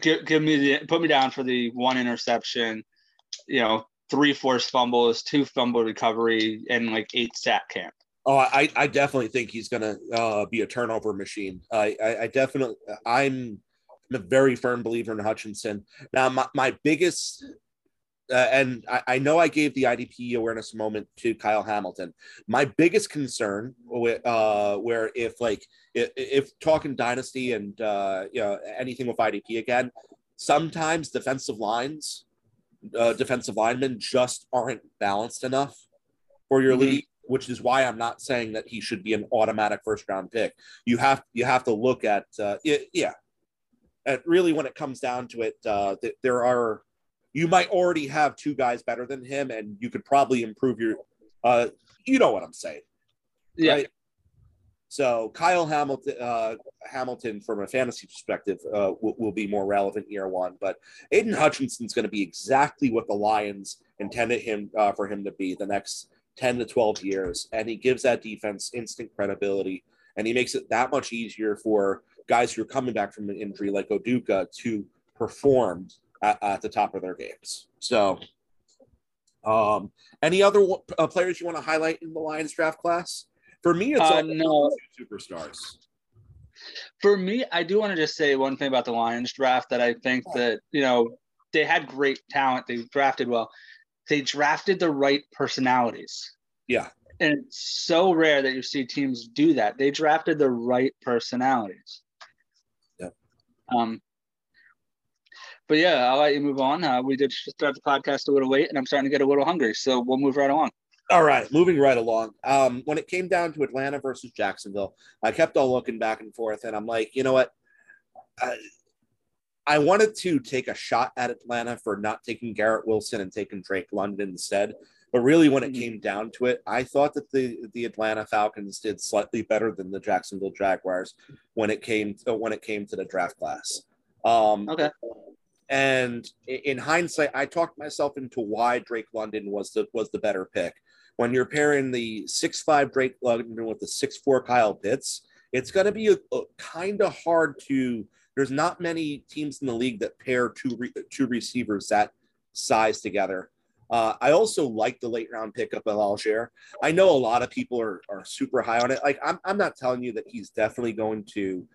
give, give me the put me down for the one interception, you know, three forced fumbles, two fumble recovery, and like eight sack camp. Oh, I, I definitely think he's going to uh, be a turnover machine. I, I, I definitely, I'm a very firm believer in Hutchinson. Now, my, my biggest uh, and I, I, know I gave the IDP awareness moment to Kyle Hamilton. My biggest concern, with, uh, where if like if, if talking dynasty and uh, you know anything with IDP again, sometimes defensive lines, uh, defensive linemen just aren't balanced enough for your mm-hmm. league. Which is why I'm not saying that he should be an automatic first round pick. You have you have to look at uh, it, yeah. And really, when it comes down to it, uh, th- there are you might already have two guys better than him, and you could probably improve your. Uh, you know what I'm saying, yeah. Right? So Kyle Hamilton, uh, Hamilton, from a fantasy perspective, uh, will, will, be more relevant year one. But Aidan Hutchinson's going to be exactly what the Lions intended him uh, for him to be the next ten to twelve years, and he gives that defense instant credibility, and he makes it that much easier for guys who are coming back from an injury like Oduka to perform at, at the top of their games. So, um, any other uh, players you want to highlight in the Lions draft class? For me, it's uh, all no. superstars. For me, I do want to just say one thing about the Lions draft that I think that you know they had great talent. They drafted well. They drafted the right personalities. Yeah. And it's so rare that you see teams do that. They drafted the right personalities. Yep. Um, but yeah, I'll let you move on. Uh, we did start the podcast a little late, and I'm starting to get a little hungry, so we'll move right along. All right, moving right along. Um, when it came down to Atlanta versus Jacksonville, I kept on looking back and forth, and I'm like, you know what? I, I wanted to take a shot at Atlanta for not taking Garrett Wilson and taking Drake London instead. But really, when it mm-hmm. came down to it, I thought that the the Atlanta Falcons did slightly better than the Jacksonville Jaguars when it came to, when it came to the draft class. Um, okay. And in hindsight, I talked myself into why Drake London was the was the better pick. When you're pairing the six five Drake London with the six four Kyle Pitts, it's going to be kind of hard to. There's not many teams in the league that pair two re, two receivers that size together. Uh, I also like the late round pickup of Allgeier. I know a lot of people are, are super high on it. Like I'm, I'm not telling you that he's definitely going to,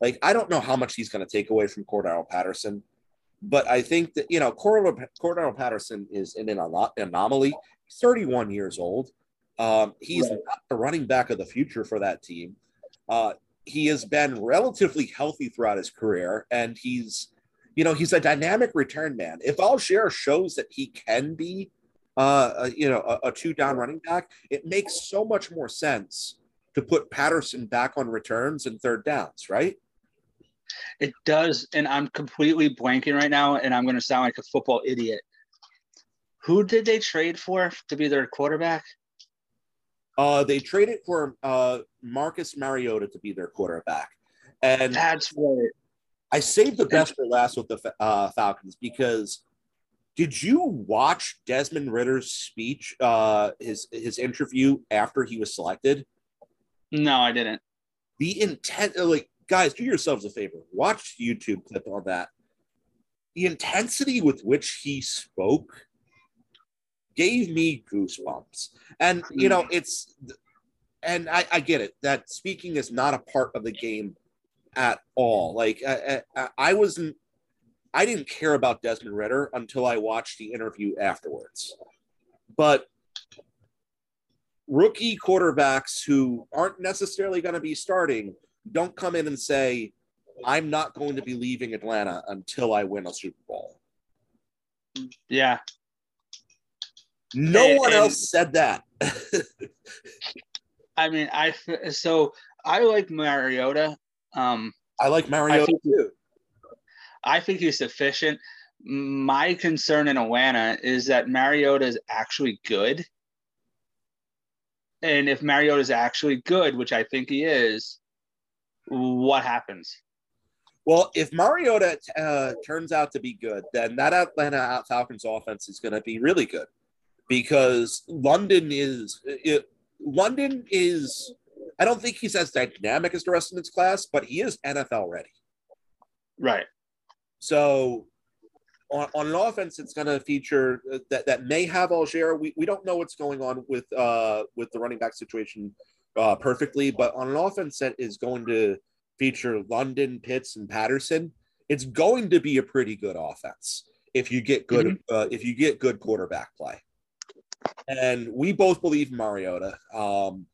like I don't know how much he's going to take away from Cordarrelle Patterson. But I think that, you know, Cordarrelle, Patterson is in an anomaly. He's 31 years old. Um, he's right. not the running back of the future for that team. Uh, he has been relatively healthy throughout his career, and he's, you know, he's a dynamic return man. If Allgeier shows that he can be, uh, a, you know, a, a two down running back, it makes so much more sense to put Patterson back on returns and third downs, right? It does, and I'm completely blanking right now, and I'm going to sound like a football idiot. Who did they trade for to be their quarterback? Uh, they traded for uh, Marcus Mariota to be their quarterback, and that's right. I saved the best for last with the uh, Falcons because did you watch Desmond Ridder's speech, uh, his his interview after he was selected? No, I didn't. The intent, like guys, do yourselves a favor. Watch the YouTube clip on that. The intensity with which he spoke gave me goosebumps. And you know, hmm. it's and I, I get it that speaking is not a part of the game at all. Like I, I, I wasn't I didn't care about Desmond Ridder until I watched the interview afterwards. But rookie quarterbacks who aren't necessarily going to be starting don't come in and say, I'm not going to be leaving Atlanta until I win a Super Bowl. Yeah. No and, one else said that. [laughs] I mean, I so I like Mariota. Um, I like Mariota I think, too. I think he's sufficient. My concern in Atlanta is that Mariota is actually good. And if Mariota is actually good, which I think he is, what happens? Well, if Mariota uh, turns out to be good, then that Atlanta Falcons offense is going to be really good because London is it, London is. I don't think he's as dynamic as the rest of his class, but he is NFL ready. Right. So on, on an offense, it's going to feature uh, that, that may have Allgeier. We, we don't know what's going on with uh, with the running back situation uh, perfectly, but on an offense that is going to feature London, Pitts, and Patterson, it's going to be a pretty good offense if you get good mm-hmm. uh, if you get good quarterback play. And we both believe Mariota. Um,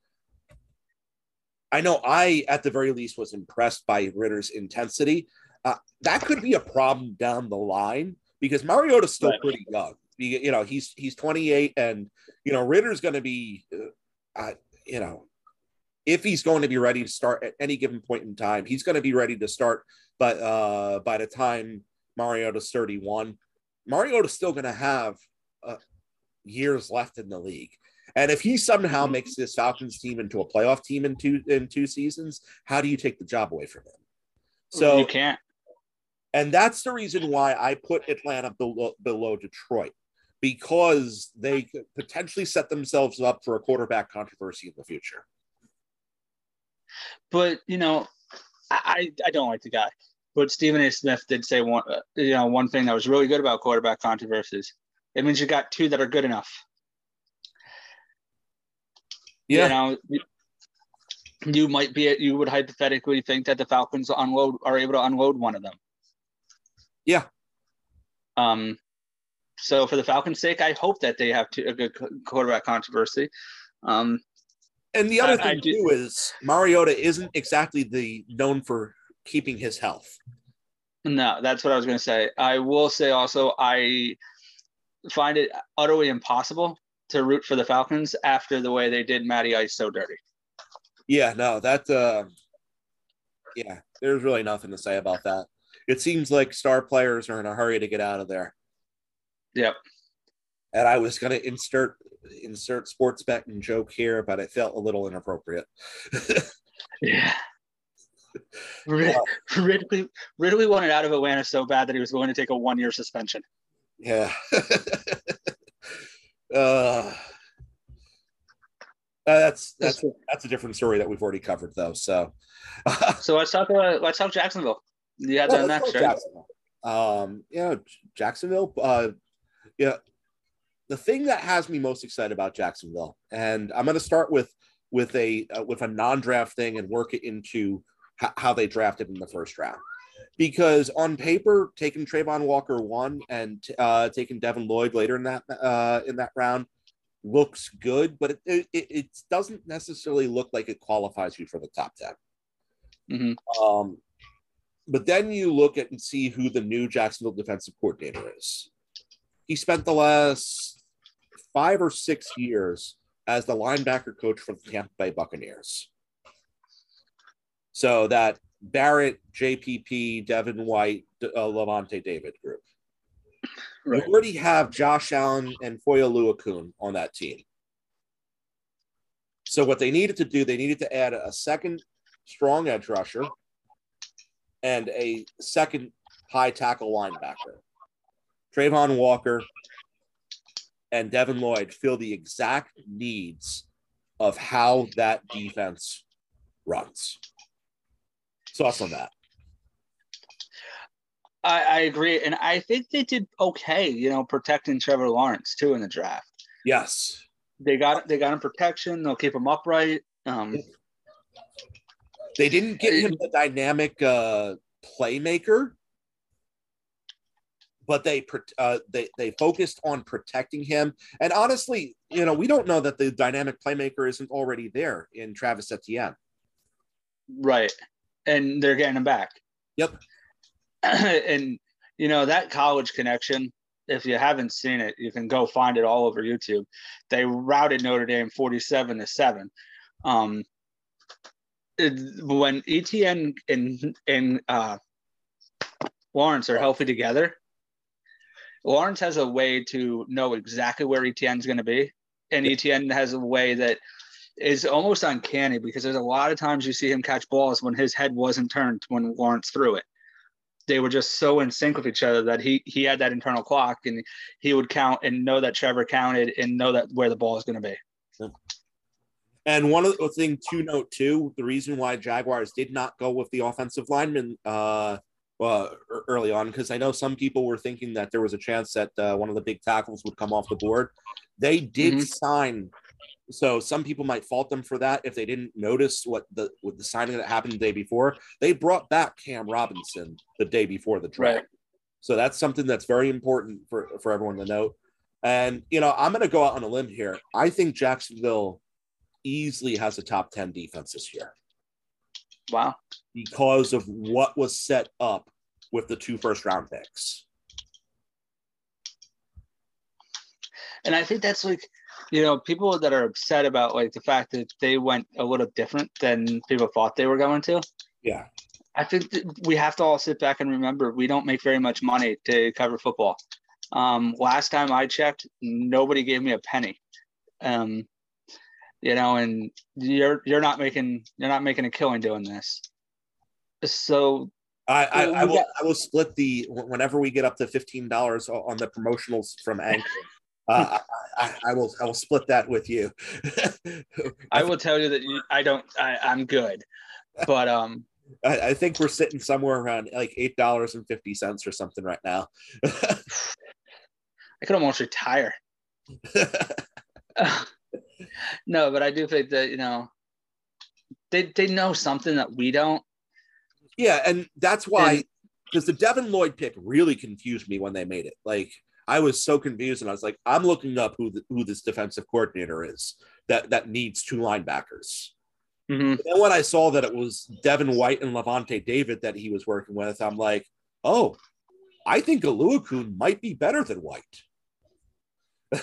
I know I, at the very least, was impressed by Ridder's intensity. Uh, that could be a problem down the line because Mariota's still right. pretty young. You know, he's he's 28, and you know Ridder's going to be, uh, uh, you know, if he's going to be ready to start at any given point in time, he's going to be ready to start. But uh, by the time Mariota's 31, Mariota's still going to have uh, years left in the league. And if he somehow mm-hmm. makes this Falcons team into a playoff team in two in two seasons, how do you take the job away from him? So you can't. And that's the reason why I put Atlanta below, below Detroit because they could potentially set themselves up for a quarterback controversy in the future. But you know, I I don't like the guy. But Stephen A. Smith did say one uh, you know one thing that was really good about quarterback controversies. It means you got two that are good enough. Yeah. You know, you might be you would hypothetically think that the Falcons unload are able to unload one of them. Yeah. Um. So for the Falcons' sake, I hope that they have two, a good quarterback controversy. Um, and the other I, thing I too is Mariota isn't exactly the known for keeping his health. No, that's what I was going to say. I will say also I find it utterly impossible to root for the Falcons after the way they did Matty Ice so dirty. Yeah, no, that uh yeah, there's really nothing to say about that. It seems like star players are in a hurry to get out of there. Yep. And I was gonna insert insert sports betting joke here, but it felt a little inappropriate. yeah. [laughs] Ridley, Ridley wanted out of Atlanta so bad that he was willing to take a one year suspension. Yeah. [laughs] uh, that's that's that's a different story that we've already covered though. So, [laughs] so let's talk about let's talk Jacksonville. You had that next, right? Jacksonville. Um, you know, Jacksonville. Uh, yeah, the thing that has me most excited about Jacksonville, and I'm going to start with with a uh, with a non-draft thing and work it into h- how they drafted in the first round. Because on paper, taking Travon Walker one and uh, taking Devin Lloyd later in that uh, in that round looks good, but it, it, it doesn't necessarily look like it qualifies you for the top 10. Mm-hmm. Um, but then you look at and see who the new Jacksonville defensive coordinator is. He spent the last five or six years as the linebacker coach for the Tampa Bay Buccaneers. So that Barrett, JPP, Devin White, uh, Lavonte David group. Right. We already have Josh Allen and Foye Oluokun on that team. So what they needed to do, they needed to add a second strong edge rusher and a second high tackle linebacker. Travon Walker and Devin Lloyd fill the exact needs of how that defense runs. Thoughts on that? I, I, agree, and I think they did okay. You know, protecting Trevor Lawrence too in the draft. Yes, they got they got him protection. They'll keep him upright. Um, they didn't get him the dynamic uh, playmaker, but they uh, they they focused on protecting him. And honestly, you know, we don't know that the dynamic playmaker isn't already there in Travis Etienne. Right, and they're getting him back. Yep. [clears throat] and you know that college connection if you haven't seen it you can go find it all over youtube they routed notre dame 47 to 7 um, when Etienne and and uh, Lawrence are healthy together, Lawrence has a way to know exactly where Etienne's going to be, and Etienne has a way that is almost uncanny because there's a lot of times you see him catch balls when his head wasn't turned when Lawrence threw it. They were just so in sync with each other that he he had that internal clock and he would count and know that Trevor counted and know that where the ball is going to be. And one of the thing to note too, the reason why Jaguars did not go with the offensive lineman uh, uh, early on, because I know some people were thinking that there was a chance that uh, one of the big tackles would come off the board. They did mm-hmm. sign, so some people might fault them for that if they didn't notice what the what the signing that happened the day before. They brought back Cam Robinson the day before the draft, right. so that's something that's very important for for everyone to note. And you know, I'm going to go out on a limb here. I think Jacksonville easily has a top 10 defense this year. Wow. Because of what was set up with the two first round picks. And I think that's like, you know, people that are upset about like the fact that they went a little different than people thought they were going to. Yeah. I think we have to all sit back and remember we don't make very much money to cover football. Um, last time I checked, nobody gave me a penny. Um, you know, and you're you're not making you're not making a killing doing this. So I, I, I will I will split the whenever we get up to fifteen dollars on the promotionals from Anchor. Uh, [laughs] I, I, will I will split that with you. [laughs] I will tell you that you, I don't I, I'm good, but um [laughs] I, I think we're sitting somewhere around like eight dollars and fifty cents or something right now. [sighs] I could almost retire. [sighs] no, but I do think that you know they they know something that we don't. Yeah, and that's why because the Devin Lloyd pick really confused me when they made it. Like I was so confused, and I was like, I'm looking up who the, who this defensive coordinator is that that needs two linebackers. Mm-hmm. And when I saw that it was Devin White and Lavonte David that he was working with, I'm like, oh, I think Oluokun might be better than White. [laughs]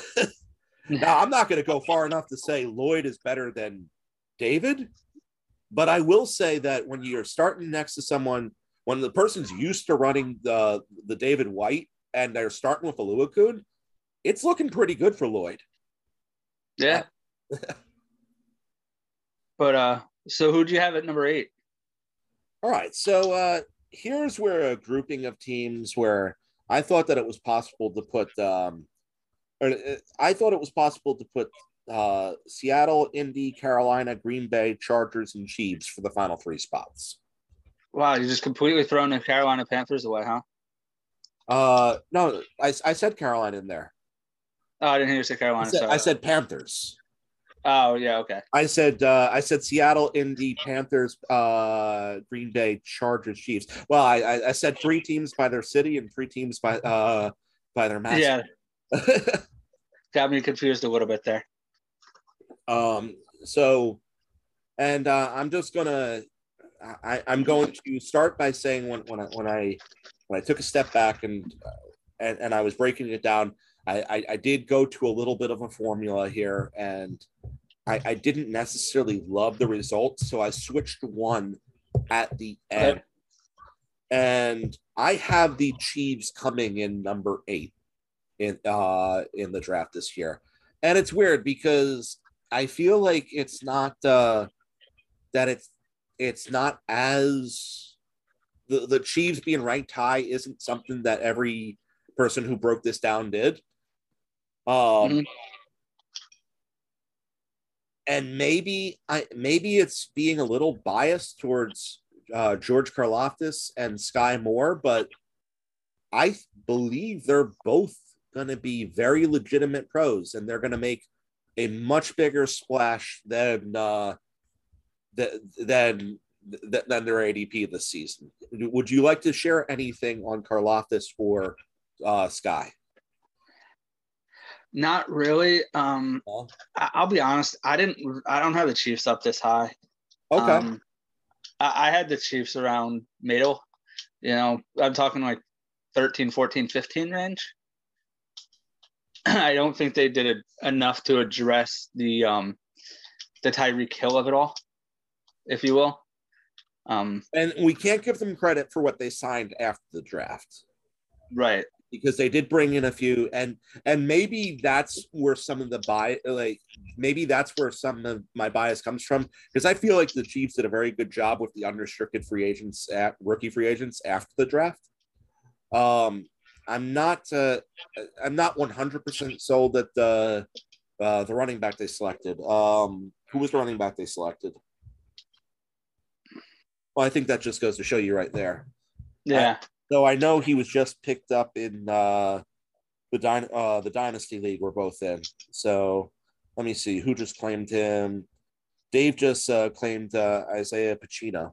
now, I'm not going to go far enough to say Lloyd is better than David, but I will say that when you're starting next to someone, when the person's used to running the the David White and they're starting with Oluokun, it's looking pretty good for Lloyd. Yeah. [laughs] but uh so who'd you have at number eight? All right. So uh here's where a grouping of teams where I thought that it was possible to put um uh, I thought it was possible to put uh, Seattle, Indy, Carolina, Green Bay, Chargers, and Chiefs for the final three spots. Wow, you just completely thrown the Carolina Panthers away, huh? Uh, no, I, I said Carolina in there. Oh, I didn't hear you say Carolina. I said, I said Panthers. Oh yeah, okay. I said uh, I said Seattle, Indy, Panthers, uh, Green Bay, Chargers, Chiefs. Well, I, I said three teams by their city and three teams by uh by their master. Yeah. [laughs] Got me confused a little bit there. Um, so, and uh, I'm just gonna, I, I'm going to start by saying when when I when I when I took a step back and uh, and, and I was breaking it down, I, I, I did go to a little bit of a formula here, and I, I didn't necessarily love the results, so I switched one at the end, okay. and I have the Chiefs coming in number eight in uh in the draft this year. And it's weird because I feel like it's not uh that it's it's not as the, the Chiefs being ranked high isn't something that every person who broke this down did. Um mm-hmm. and maybe I maybe it's being a little biased towards uh, George Karlaftis and Skyy Moore, but I believe they're both going to be very legitimate pros, and they're going to make a much bigger splash than uh, than than their ADP this season. Would you like to share anything on Karlaftis or uh, Skyy? Not really. Um, I, will be honest. I didn't. I don't have the Chiefs up this high. Okay. Um, I, I had the Chiefs around middle. You know, I'm talking like 13, 14, 15 range. [clears throat] I don't think they did it enough to address the um, the Tyreek Hill of it all. if you will. Um, and we can't give them credit for what they signed after the draft, right? Because they did bring in a few, and and maybe that's where some of the buy, like maybe that's where some of my bias comes from. Because I feel like the Chiefs did a very good job with the unrestricted free agents at rookie free agents after the draft. Um, I'm not, uh, I'm not 100 percent sold that the uh, the running back they selected. Um, who was the running back they selected? Well, I think that just goes to show you right there. Yeah. I, so I know he was just picked up in uh, the dy- uh, the dynasty league we're both in. So let me see who just claimed him. Dave just uh, claimed uh, Isaiah Pacino.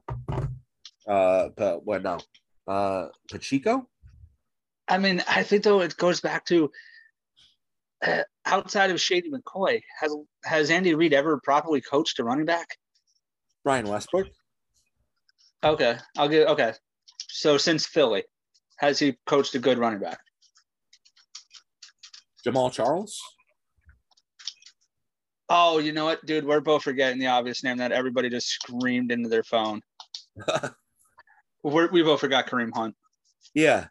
Uh, but what no, uh, Pacheco. I mean, I think though it goes back to uh, outside of Shady McCoy, has has Andy Reid ever properly coached a running back? Brian Westbrook. Okay, I'll get okay. So since Philly, has he coached a good running back? Jamaal Charles. Oh, you know what, dude? We're both forgetting the obvious name that everybody just screamed into their phone. [laughs] We're, we both forgot Kareem Hunt. Yeah,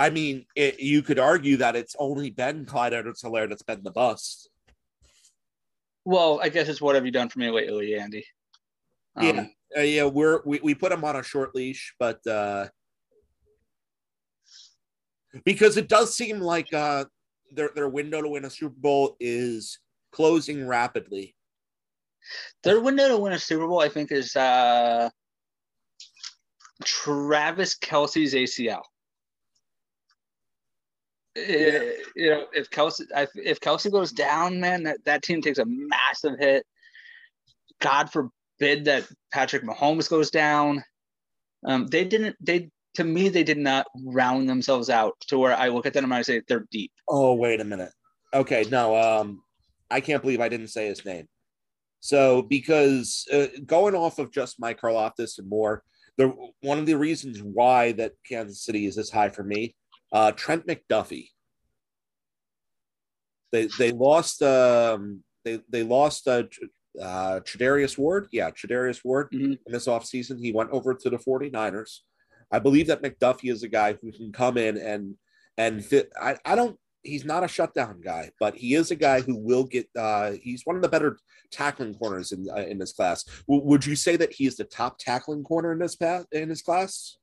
I mean, it, you could argue that it's only been Clyde Edwards-Helaire that's been the bust. Well, I guess it's what have you done for me lately, Andy? Um, yeah, uh, yeah, we're we, we put him on a short leash, but uh, because it does seem like uh, their their window to win a Super Bowl is closing rapidly. Their window to win a Super Bowl, I think, is uh, Travis Kelce's ACL. Yeah. You know, if Kelce if Kelce goes down, man, that, that team takes a massive hit. God forbid that Patrick Mahomes goes down. Um, they didn't. They to me they did not round themselves out to where I look at them and I say they're deep. Oh wait a minute. Okay, no. Um, I can't believe I didn't say his name. So because uh, going off of just Mike Karlaftis and Moore, the one of the reasons why that Kansas City is this high for me, uh, Trent McDuffie. They they lost um they they lost uh, uh, Charvarius Ward. Yeah, Charvarius Ward mm-hmm. in this offseason. He went over to the 49ers. I believe that McDuffie is a guy who can come in and and fit. I, I don't he's not a shutdown guy, but he is a guy who will get. Uh, he's one of the better tackling corners in uh, in this class. W- would you say that he is the top tackling corner in this path in this class?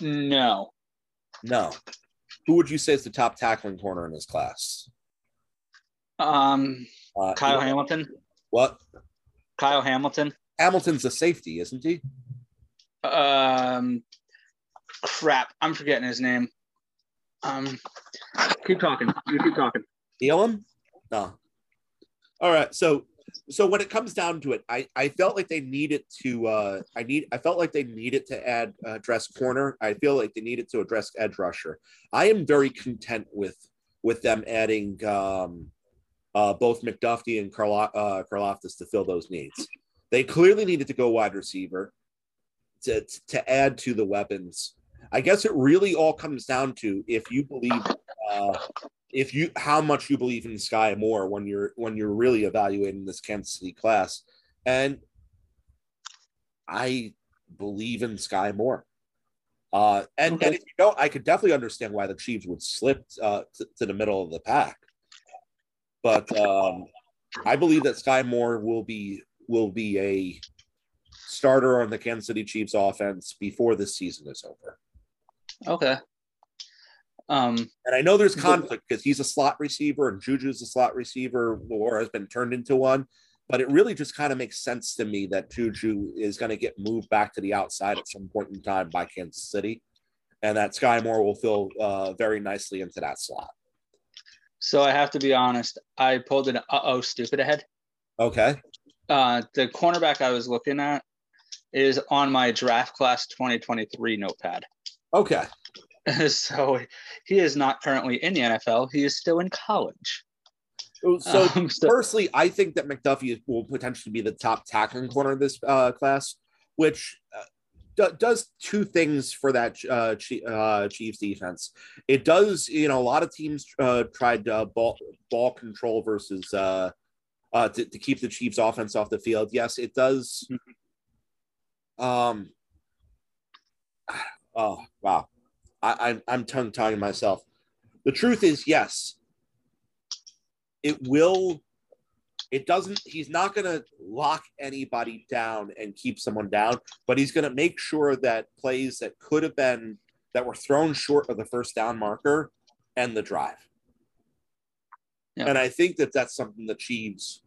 No, no. Who would you say is the top tackling corner in this class? Um, uh, Kyle Hamilton. What? Kyle Hamilton. Hamilton's a safety, isn't he? Um, crap, I'm forgetting his name. Um, keep talking. You keep talking. Elam? No. All right. So, so when it comes down to it, I I felt like they needed to. Uh, I need. I felt like they needed to add uh, address corner. I feel like they needed to address edge rusher. I am very content with with them adding um, uh, both McDuffie and Carlo- uh, Karlaftis to fill those needs. They clearly needed to go wide receiver to, to add to the weapons. I guess it really all comes down to if you believe, uh, if you how much you believe in Skyy Moore when you're when you're really evaluating this Kansas City class, and I believe in Skyy Moore. Uh, and, okay. and if you don't, I could definitely understand why the Chiefs would slip uh, to, to the middle of the pack. But um, I believe that Skyy Moore will be will be a starter on the Kansas City Chiefs offense before this season is over. Okay. Um, and I know there's conflict because he's a slot receiver and Juju's a slot receiver or has been turned into one. But it really just kind of makes sense to me that Juju is going to get moved back to the outside at some point in time by Kansas City, and that Skyy Moore will fill uh, very nicely into that slot. So I have to be honest. I pulled an uh oh stupid ahead. Okay. Uh, the cornerback I was looking at is on my draft class 2023 notepad. Okay. [laughs] so he is not currently in the NFL. He is still in college. So, um, so firstly, I think that McDuffie will potentially be the top tackling corner of this uh, class, which uh, do, does two things for that uh, uh, Chiefs defense. It does, you know, a lot of teams uh, tried uh, ball ball control versus uh, uh, to, to keep the Chiefs offense off the field. Yes, it does. Mm-hmm. Um, [sighs] oh, wow. I, I, I'm tongue tying myself. The truth is, yes, it will. It doesn't, he's not going to lock anybody down and keep someone down, but he's going to make sure that plays that could have been, that were thrown short of the first down marker and the drive. Yeah. And I think that that's something the Chiefs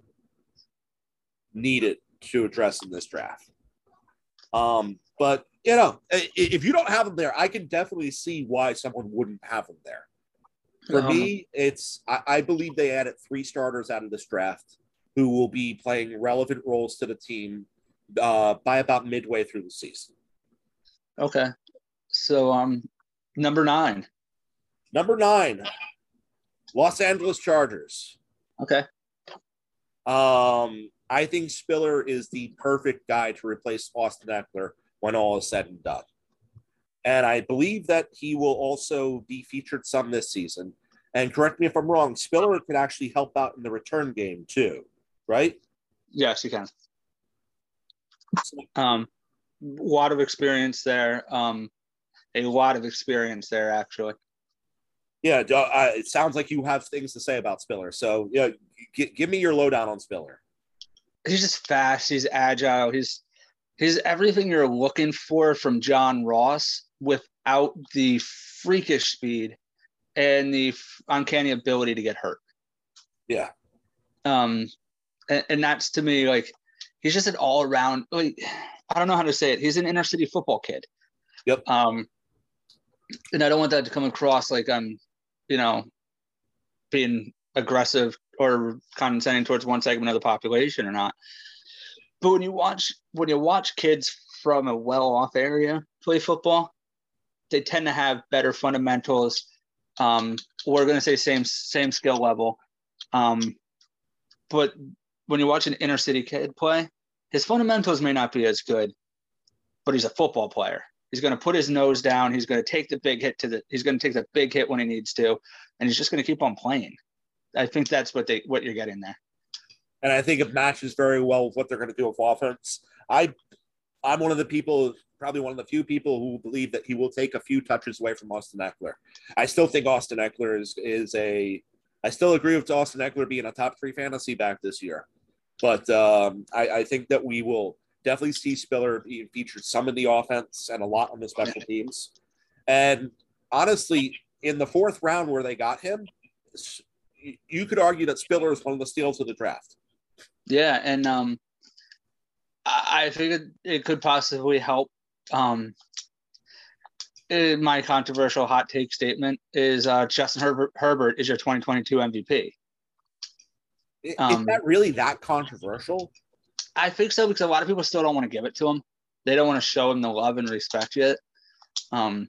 needed to address in this draft. Um, but you know, if you don't have them there, I can definitely see why someone wouldn't have them there. For um, me, it's I, I, believe they added three starters out of this draft who will be playing relevant roles to the team uh, by about midway through the season. Okay, so um, number nine. Number nine, Los Angeles Chargers. Okay. Um, I think Spiller is the perfect guy to replace Austin Ekeler when all is said and done. And I believe that he will also be featured some this season. And correct me if I'm wrong, Spiller could actually help out in the return game too, right? Yes, he can. Um, a lot of experience there. Um, a lot of experience there, actually. Yeah, uh, it sounds like you have things to say about Spiller. So, yeah, g- give me your lowdown on Spiller. He's just fast. He's agile. He's he's everything you're looking for from John Ross without the freakish speed and the uncanny ability to get hurt. Yeah. Um, and, and that's to me like he's just an all around. Like, I don't know how to say it. He's an inner city football kid. Yep. Um, and I don't want that to come across like I'm you know, being aggressive or condescending towards one segment of the population or not. But when you watch when you watch kids from a well-off area play football, they tend to have better fundamentals. Um, we're going to say same same skill level, um, but when you watch an inner city kid play, his fundamentals may not be as good, but he's a football player. He's going to put his nose down. He's going to take the big hit to the. He's going to take the big hit when he needs to, and he's just going to keep on playing. I think that's what they what you're getting there. And I think it matches very well with what they're going to do with offense. I, I'm one of the people, probably one of the few people who believe that he will take a few touches away from Austin Ekeler. I still think Austin Ekeler is is a. I still agree with Austin Ekeler being a top three fantasy back this year, but um, I, I think that we will Definitely see Spiller being featured some in the offense and a lot on the special teams. And honestly, in the fourth round where they got him, you could argue that Spiller is one of the steals of the draft. Yeah, and um, I think it could possibly help. Um, my controversial hot take statement is uh, Justin Herbert, Herbert is your 2022 MVP. Um, is that really that controversial? I think so because a lot of people still don't want to give it to him. They don't want to show him the love and respect yet. Um,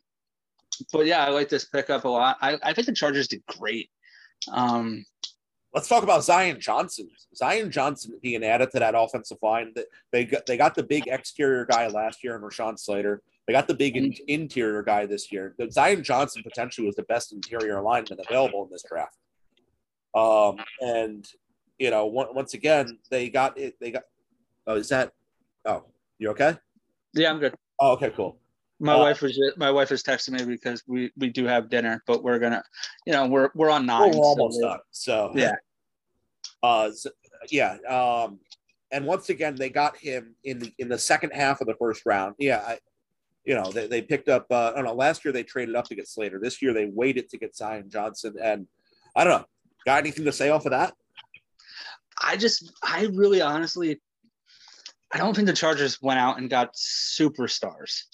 but yeah, I like this pickup a lot. I, I think the Chargers did great. Um, Let's talk about Zion Johnson. Zion Johnson being added to that offensive line. That they got they got the big exterior guy last year in Rashawn Slater. They got the big in, interior guy this year. The Zion Johnson potentially was the best interior lineman available in this draft. Um, and you know, once again, they got it. They got Oh, is that? Oh, you okay? Yeah, I'm good. Oh, okay, cool. My uh, wife was my wife is texting me because we we do have dinner, but we're gonna, you know, we're we're on 9 we're almost so done. So yeah, uh, so, yeah. Um, and once again, they got him in the in the second half of the first round. Yeah, I, you know, they, they picked up. Uh, I don't know. Last year they traded up to get Slater. This year they waited to get Zion Johnson, and I don't know. Got anything to say off of that? I just, I really honestly I don't think the Chargers went out and got superstars.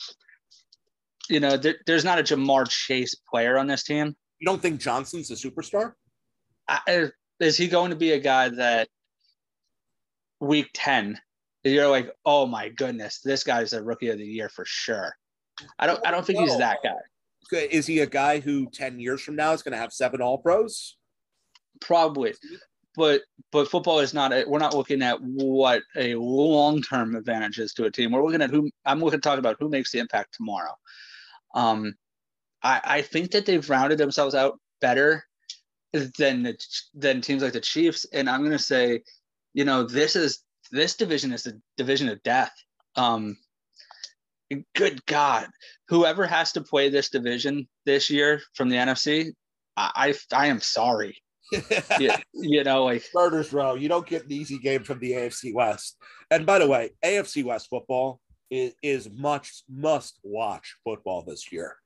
You know, there, there's not a Ja'Marr Chase player on this team. You don't think Johnson's a superstar? I, is he going to be a guy that week 10 you're like, oh my goodness, this guy's a rookie of the year for sure. I don't I don't think he's that guy. Is he a guy who 10 years from now is going to have seven all pros? Probably but but football is not a, we're not looking at what a long-term advantage is to a team we're looking at who i'm looking to talk about who makes the impact tomorrow um i i think that they've rounded themselves out better than than teams like the chiefs and i'm going to say you know, this is this division is a division of death. Um, good God, whoever has to play this division this year from the NFC, I I, I am sorry. [laughs] yeah, you know, like starters row. You don't get an easy game from the AFC West. And by the way, AFC West football is, is much must watch football this year.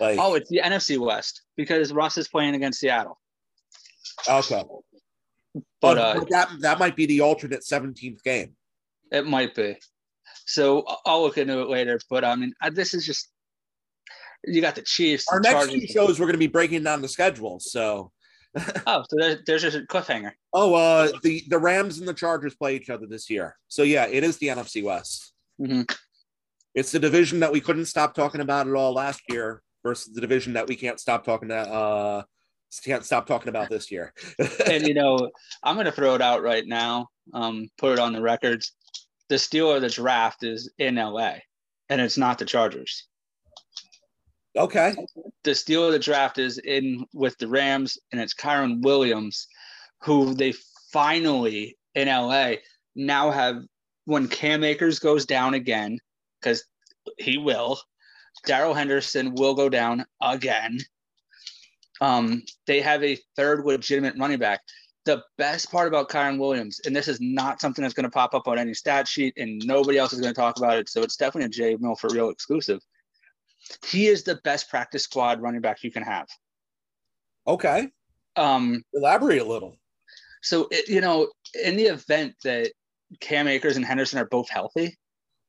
Like, oh, it's the NFC West because Russ is playing against Seattle. Okay, but, uh, that that might be the alternate seventeenth game. It might be. So I'll look into it later. But I mean, this is just you got the Chiefs. Our next few shows we're going to be breaking down the schedule. So. [laughs] oh, so there's, there's just a cliffhanger. Oh, uh, the the Rams and the Chargers play each other this year. So yeah, it is the NFC West. Mm-hmm. It's the division that we couldn't stop talking about at all last year versus the division that we can't stop talking to, uh, can't stop talking about this year. [laughs] and you know, I'm going to throw it out right now. Um, put it on the records. The steal of the draft is in LA, and it's not the Chargers. Okay. The steal of the draft is in with the Rams, and it's Kyren Williams, who they finally in LA now have when Cam Akers goes down again, because he will, Darrell Henderson will go down again. Um, they have a third legitimate running back. The best part about Kyren Williams, and this is not something that's going to pop up on any stat sheet, and nobody else is going to talk about it. So it's definitely a Jay Mill for real exclusive. He is the best practice squad running back you can have. Okay. Um, Elaborate a little. So, it, you know, in the event that Cam Akers and Henderson are both healthy.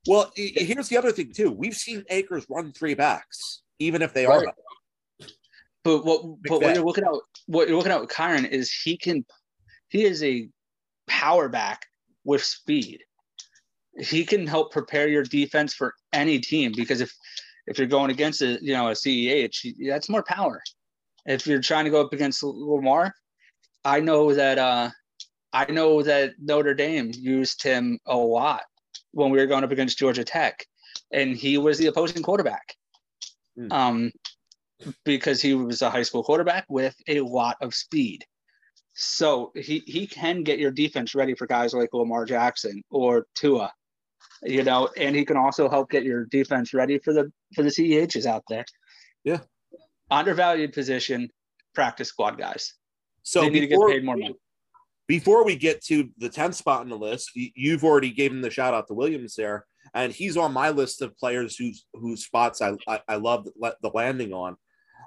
Well, here's the other thing too. We've seen Akers run three backs, even if they right. are. But what but what you're looking at what you're looking at with Kyren is he can he is a power back with speed. He can help prepare your defense for any team because if if you're going against a you know a CEH, that's more power. If you're trying to go up against Lamar, I know that uh I know that Notre Dame used him a lot when we were going up against Georgia Tech, and he was the opposing quarterback. Mm. Um, because he was a high school quarterback with a lot of speed. So he, he can get your defense ready for guys like Lamar Jackson or Tua, you know, and he can also help get your defense ready for the for the CEHs out there. Yeah. Undervalued position, practice squad guys. So they need before, to get paid more money before we get to the 10th spot in the list, you've already given the shout out to Williams there, and he's on my list of players whose whose spots I I, I love the landing on.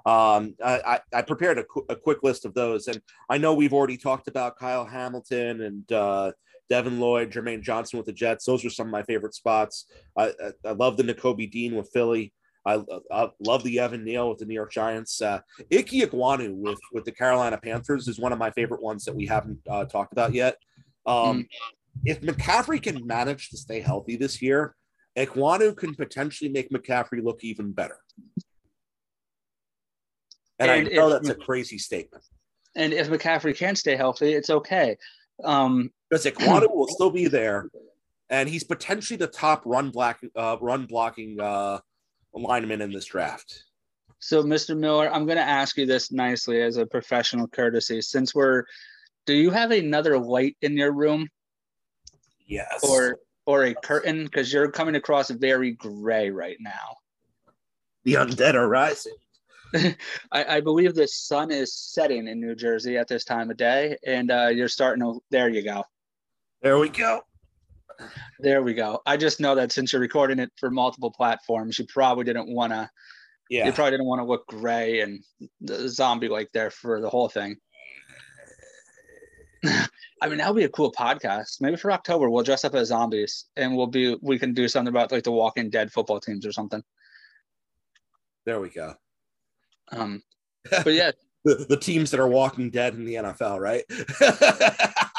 Um, I, I prepared a, qu- a, quick list of those, and I know we've already talked about Kyle Hamilton and uh, Devin Lloyd, Jermaine Johnson with the Jets. Those are some of my favorite spots. I, I, I love the Nakobe Dean with Philly. I, I, love the Evan Neal with the New York Giants. Uh, Ike Ekwonu with with the Carolina Panthers is one of my favorite ones that we haven't uh, talked about yet. Um, mm. If McCaffrey can manage to stay healthy this year, Ekwonu can potentially make McCaffrey look even better. And, and I know if, that's a crazy statement. And if McCaffrey can't stay healthy, it's okay. Um, because Ekwonu will still be there, and he's potentially the top run black uh, run blocking uh, linemen in this draft. So, Mr. Miller, I'm going to ask you this nicely as a professional courtesy. Since we're, do you have another light in your room? Yes. Or or a curtain because you're coming across very gray right now. The undead are rising. [laughs] I, I, believe the sun is setting in New Jersey at this time of day, and uh, you're starting to. There you go. There we go. There we go. I just know that since you're recording it for multiple platforms, you probably didn't want to. Yeah. You probably didn't want to look gray and the zombie like there for the whole thing. [laughs] I mean, that would be a cool podcast. Maybe for October, we'll dress up as zombies and we'll be we can do something about like the Walking Dead football teams or something. There we go. Um, but yeah, [laughs] the, the teams that are Walking Dead in the NFL, right? [laughs]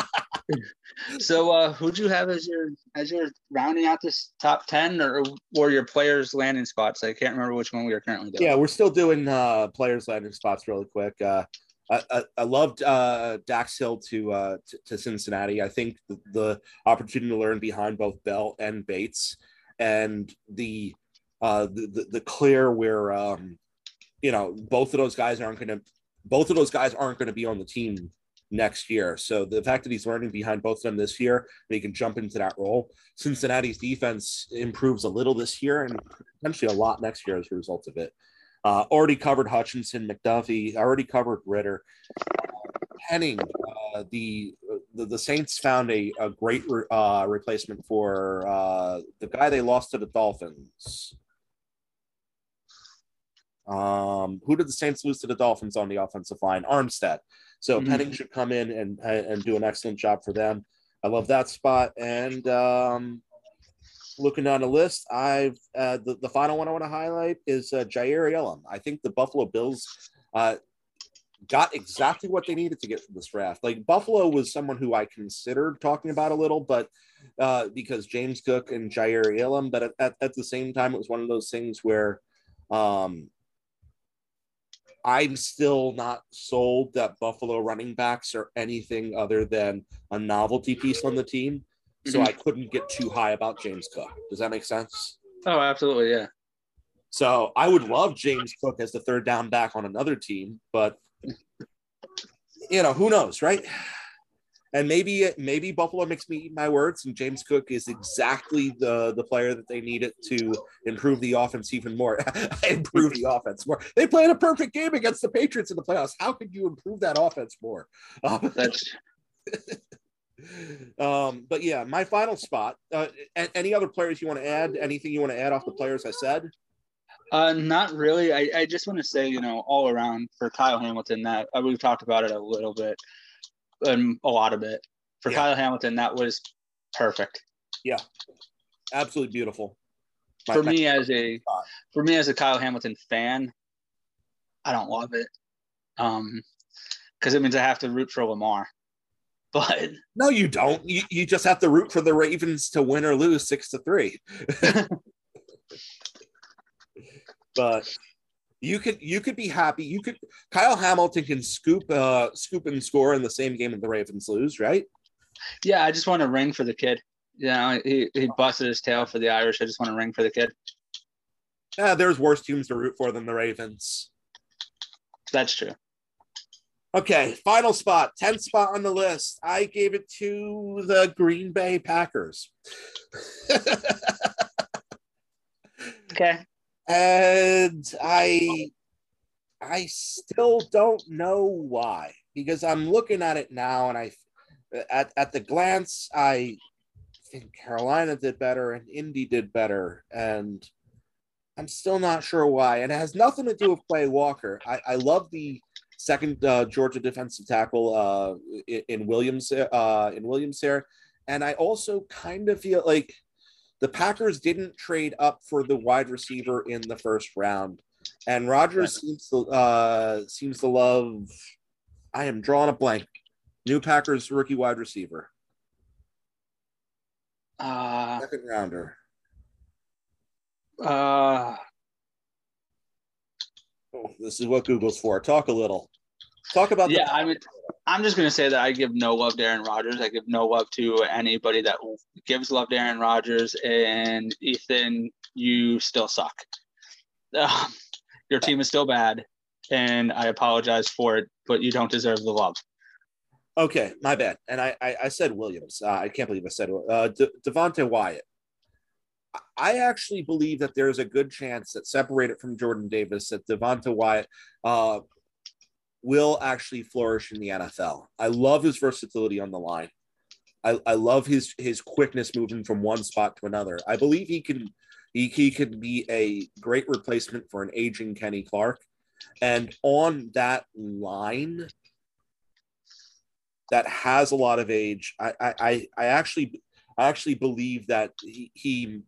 so uh who'd you have as your as your rounding out this top 10 or or your players landing spots? I can't remember which one we are currently doing. Yeah we're still doing uh players landing spots really quick. Uh I, I, I loved uh, Dax Hill to, uh, to, to Cincinnati. I think the, the, opportunity to learn behind both Bell and Bates, and the uh, the, the, the clear where um, you know both of those guys aren't going to both of those guys aren't going to be on the team next year. So the fact that he's learning behind both of them this year, and he can jump into that role. Cincinnati's defense improves a little this year and potentially a lot next year as a result of it. Uh, already covered Hutchinson, McDuffie, already covered Ridder. Penning, uh, the, the, the Saints found a, a great re, uh, replacement for uh, the guy they lost to the Dolphins. Um, who did the Saints lose to the Dolphins on the offensive line? Armstead. So mm-hmm. Penning should come in and and do an excellent job for them. I love that spot. And um, looking down the list, I've uh, the, the final one I want to highlight is uh, Jair Elam. I think the Buffalo Bills uh, got exactly what they needed to get from this draft. Like Buffalo was someone who I considered talking about a little, but uh, because James Cook and Jair Elam, but at, at, at, the same time, it was one of those things where um, I'm still not sold that Buffalo running backs are anything other than a novelty piece on the team. So mm-hmm. I couldn't get too high about James Cook. Does that make sense? Oh, absolutely. Yeah. So I would love James Cook as the third down back on another team, but you know, who knows, right? And maybe maybe Buffalo makes me eat my words, and James Cook is exactly the the player that they needed to improve the offense even more. [laughs] improve the offense more. They played a perfect game against the Patriots in the playoffs. How could you improve that offense more? Um, [laughs] That's. um, but yeah, my final spot. Uh, any other players you want to add? Anything you want to add off the players I said? Uh, not really. I, I just want to say, you know, all around for Kyle Hamilton, that uh, we've talked about it a little bit a lot of it. For yeah. Kyle Hamilton, that was perfect. Yeah, absolutely beautiful. My, for me as a for me as a Kyle Hamilton fan, I don't love it. Um, because it means I have to root for Lamar. [laughs] But no, you don't. You, you just have to root for the Ravens to win or lose six to three. [laughs] but you could you could be happy. You could Kyle Hamilton can scoop uh scoop and score in the same game that the Ravens lose, right? Yeah, I just want to ring for the kid. You know, he, he busted his tail for the Irish. I just want to ring for the kid. Yeah, there's worse teams to root for than the Ravens. That's true. Okay, final spot, 10th spot on the list. I gave it to the Green Bay Packers. [laughs] okay and I I still don't know why because I'm looking at it now and I at at the glance I think Carolina did better and Indy did better. And I'm still not sure why. And it has nothing to do with Quay Walker. I, I love the second uh, Georgia defensive tackle uh, in, in Williams uh, in Williams here. And I also kind of feel like the Packers didn't trade up for the wide receiver in the first round, and Rodgers seems to uh, seems to love. I am drawing a blank. New Packers rookie wide receiver. Uh, Second rounder. Uh, oh, this is what Google's for. Talk a little. Talk about. Yeah, the- I would. I'm just going to say that I give no love to Aaron Rodgers. I give no love to anybody that gives love to Aaron Rodgers. And Ethan, you still suck. Uh, your team is still bad, and I apologize for it, but you don't deserve the love. Okay, my bad. And I I, I said Williams. Uh, I can't believe I said uh, De- Devonte Wyatt. I actually believe that there's a good chance that separated from Jordan Davis, that Devonte Wyatt uh, will actually flourish in the NFL. I love his versatility on the line. I, I love his his quickness moving from one spot to another. I believe he can he, he could be a great replacement for an aging Kenny Clark. And on that line that has a lot of age, I I, I actually I actually believe that he, he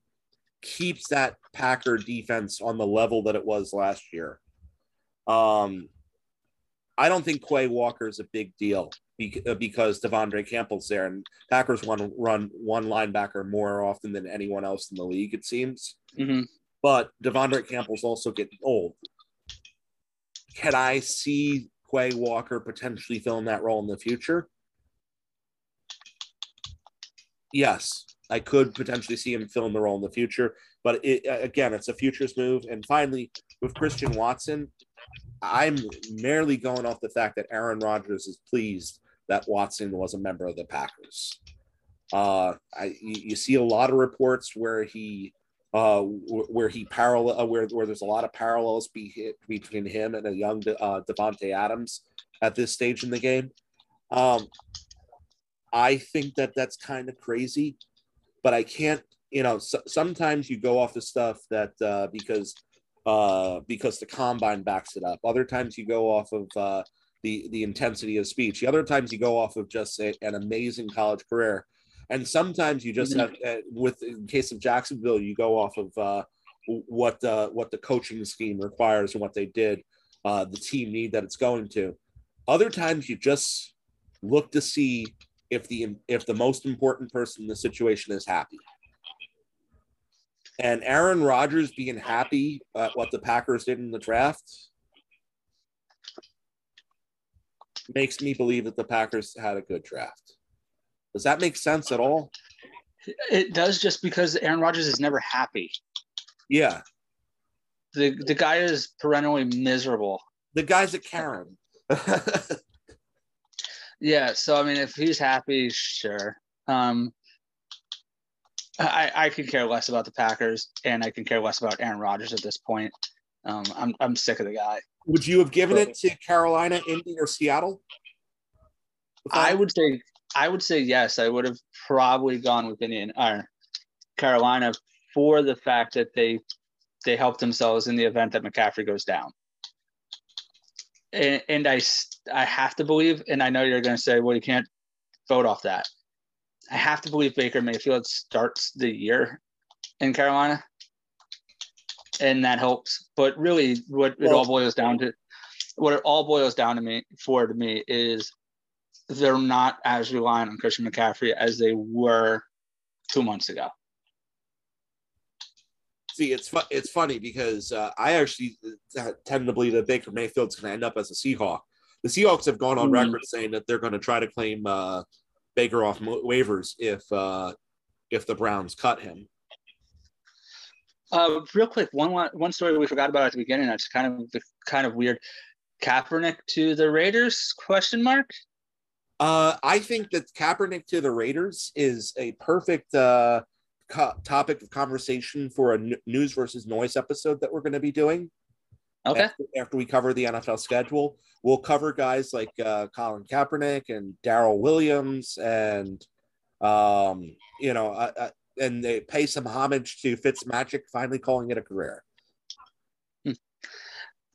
keeps that Packer defense on the level that it was last year. Um, I don't think Quay Walker is a big deal uh, because De'Vondre Campbell's there, and Packers want to run one linebacker more often than anyone else in the league, it seems. Mm-hmm. But De'Vondre Campbell's also getting old. Can I see Quay Walker potentially filling that role in the future? Yes, I could potentially see him filling the role in the future. But it, again, it's a futures move. And finally, with Christian Watson, I'm merely going off the fact that Aaron Rodgers is pleased that Watson was a member of the Packers. Uh, I you, you see a lot of reports where he uh, where he parallel uh, where where there's a lot of parallels be, between him and a young uh, Davante Adams at this stage in the game. Um, I think that that's kind of crazy, but I can't. You know, so, sometimes you go off the stuff that uh, because uh, because the combine backs it up. Other times you go off of uh, the the intensity of speech. The other times you go off of just a, an amazing college career and sometimes you just mm-hmm. have uh, with in case of jacksonville you go off of uh, what uh, what the coaching scheme requires and what they did uh, the team need that it's going to other times you just look to see if the if the most important person in the situation is happy and aaron rodgers being happy at what the packers did in the draft makes me believe that the packers had a good draft does that make sense at all? It does just because Aaron Rodgers is never happy. Yeah. The the guy is perennially miserable. The guy's a Karen. [laughs] yeah, so I mean if he's happy, sure. Um I, I could care less about the Packers and I can care less about Aaron Rodgers at this point. Um, I'm I'm sick of the guy. Would you have given it to Carolina, Indy, or Seattle? I would say I would say yes. I would have probably gone with Indian or Carolina for the fact that they they helped themselves in the event that McCaffrey goes down. And, and I I have to believe, and I know you're going to say, well, you can't vote off that. I have to believe Baker Mayfield starts the year in Carolina, and that helps. But really, what it all boils down to, what it all boils down to me for to me is they're not as reliant on Christian McCaffrey as they were two months ago. See, it's fu- it's funny because uh, I actually uh, tend to believe that Baker Mayfield's going to end up as a Seahawk. The Seahawks have gone on mm-hmm. record saying that they're going to try to claim uh, Baker off waivers if uh, if the Browns cut him. Uh, real quick, one one story we forgot about at the beginning. That's kind of the kind of weird. Kaepernick to the Raiders? Question mark. Uh, I think that Kaepernick to the Raiders is a perfect uh, co- topic of conversation for a n- news versus noise episode that we're going to be doing. Okay. After, after, we cover the NFL schedule, we'll cover guys like uh, Colin Kaepernick and Daryl Williams, and um, you know, uh, uh, and they pay some homage to Fitzmagic finally calling it a career. Hmm.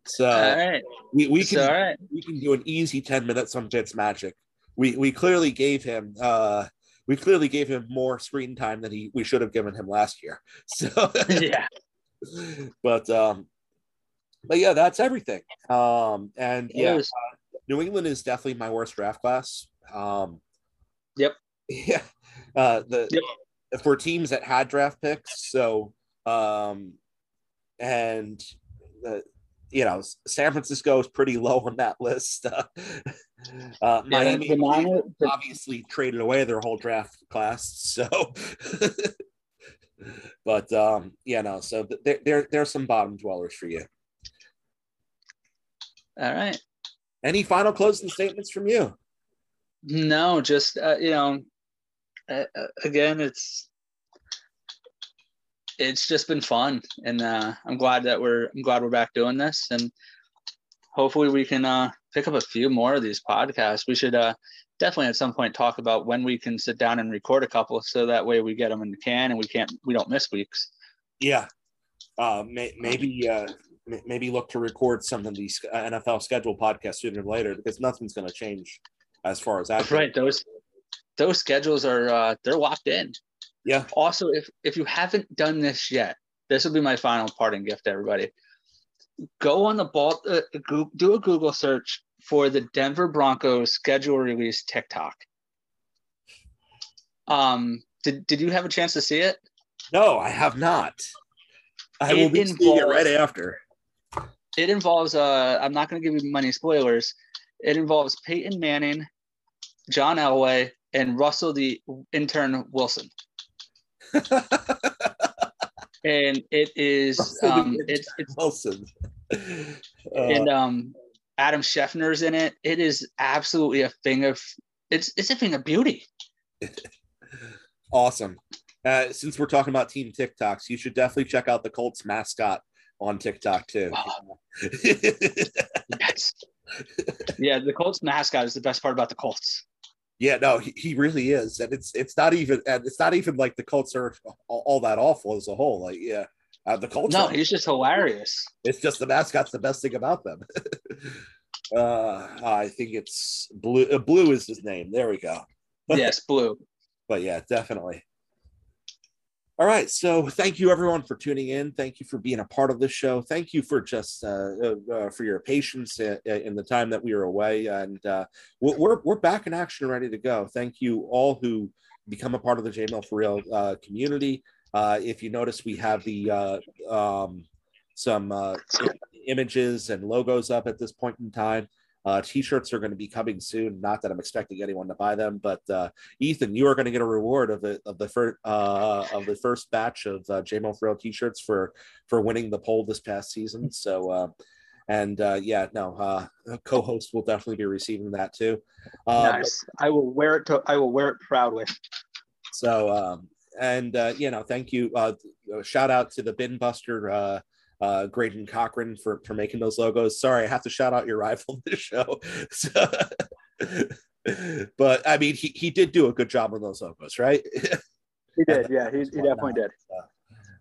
So right. we, we can right. we can do an easy ten minutes on Fitzmagic we we clearly gave him uh we clearly gave him more screen time than he we should have given him last year. [laughs] So [laughs] yeah. [laughs] But um but yeah, that's everything. Um and yeah, uh, New England is definitely my worst draft class. Um Yep. [laughs] Yeah. Uh the yep. for teams that had draft picks, so um and the you know, San Francisco is pretty low on that list. [laughs] Uh, uh, Miami yeah, obviously traded away their whole draft class, [laughs] so. but um, yeah, no. So there, there, there's some bottom dwellers for you. All right. Any final closing statements from you? No, just uh, you know, uh, uh again, it's it's just been fun, and uh, I'm glad that we're I'm glad we're back doing this, and hopefully we can uh, pick up a few more of these podcasts. We should uh, definitely at some point talk about when we can sit down and record a couple, so that way we get them in the can and we can't we don't miss weeks. Yeah, uh, may, maybe uh, maybe look to record some of these NFL schedule podcasts sooner or later because nothing's going to change as far as that. Right, those those schedules are uh, they're locked in. Yeah. Also, if if you haven't done this yet, this will be my final parting gift to everybody. Go on the ball, uh, do a Google search for the Denver Broncos schedule release TikTok. Um, did did you have a chance to see it? No, I have not. I it will be involves, seeing it right after. It involves. Uh, I'm not going to give you many spoilers. It involves Peyton Manning, John Elway, and Russell the intern Wilson. [laughs] and it is um, it's, it's Wilson. [laughs] Uh, and um, Adam Schefter's in it. It is absolutely a thing of it's it's a thing of beauty. [laughs] awesome. Uh, since we're talking about team TikToks, you should definitely check out the Colts mascot on TikTok too. Oh. Yes. Yeah, the Colts mascot is the best part about the Colts. Yeah, no, he, he really is, and it's it's not even and it's not even like the Colts are all, all that awful as a whole. Like, yeah, uh, the Colts. No, he's just hilarious. It's just the mascot's the best thing about them. [laughs] uh, I think it's blue. Uh, blue is his name. There we go. [laughs] yes, blue. But yeah, definitely. All right. So thank you everyone for tuning in. Thank you for being a part of this show. Thank you for just uh, uh, uh for your patience in, in, the time that we were away. And uh, we're, we're back in action, ready to go. Thank you all who become a part of the JML for Real uh, community. Uh, if you notice, we have the um, some images and logos up at this point in time. Uh, t-shirts are going to be coming soon. Not that I'm expecting anyone to buy them, but uh, Ethan, you are going to get a reward of the of the first uh, of the first batch of uh, JMO Thrill t-shirts for for winning the poll this past season. [laughs] So, uh, and uh, yeah, no, uh, co-host will definitely be receiving that too. Uh, nice. I will wear it. To, I will wear it proudly. So, um, and uh, you know, thank you. Uh, shout out to the Bin Buster. Uh, Graydon Cochran for, for making those logos. Sorry, I have to shout out your rival in the show. [laughs] So, but I mean, he, he did do a good job on those logos, right? [laughs] he did. [laughs] Yeah, he, he definitely did.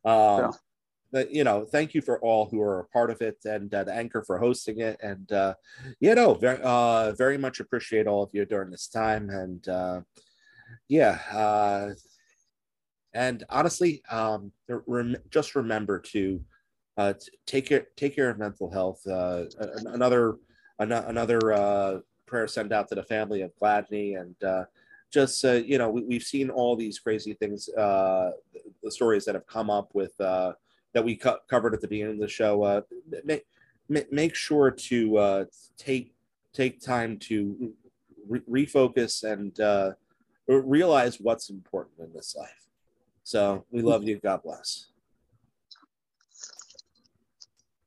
Um, so. But, you know, thank you for all who are a part of it and uh, the anchor for hosting it. And, uh, you know, very, uh, very much appreciate all of you during this time. And, uh, yeah, uh, and honestly, um, rem- just remember to uh, take care take care of mental health. Uh, another another uh, prayer sent out to the family of Gladney and uh, just uh, you know we, have seen all these crazy things, uh, the stories that have come up with that we co- covered at the beginning of the show. Make make sure to take take time to re- refocus and realize what's important in this life. So we love you. God bless.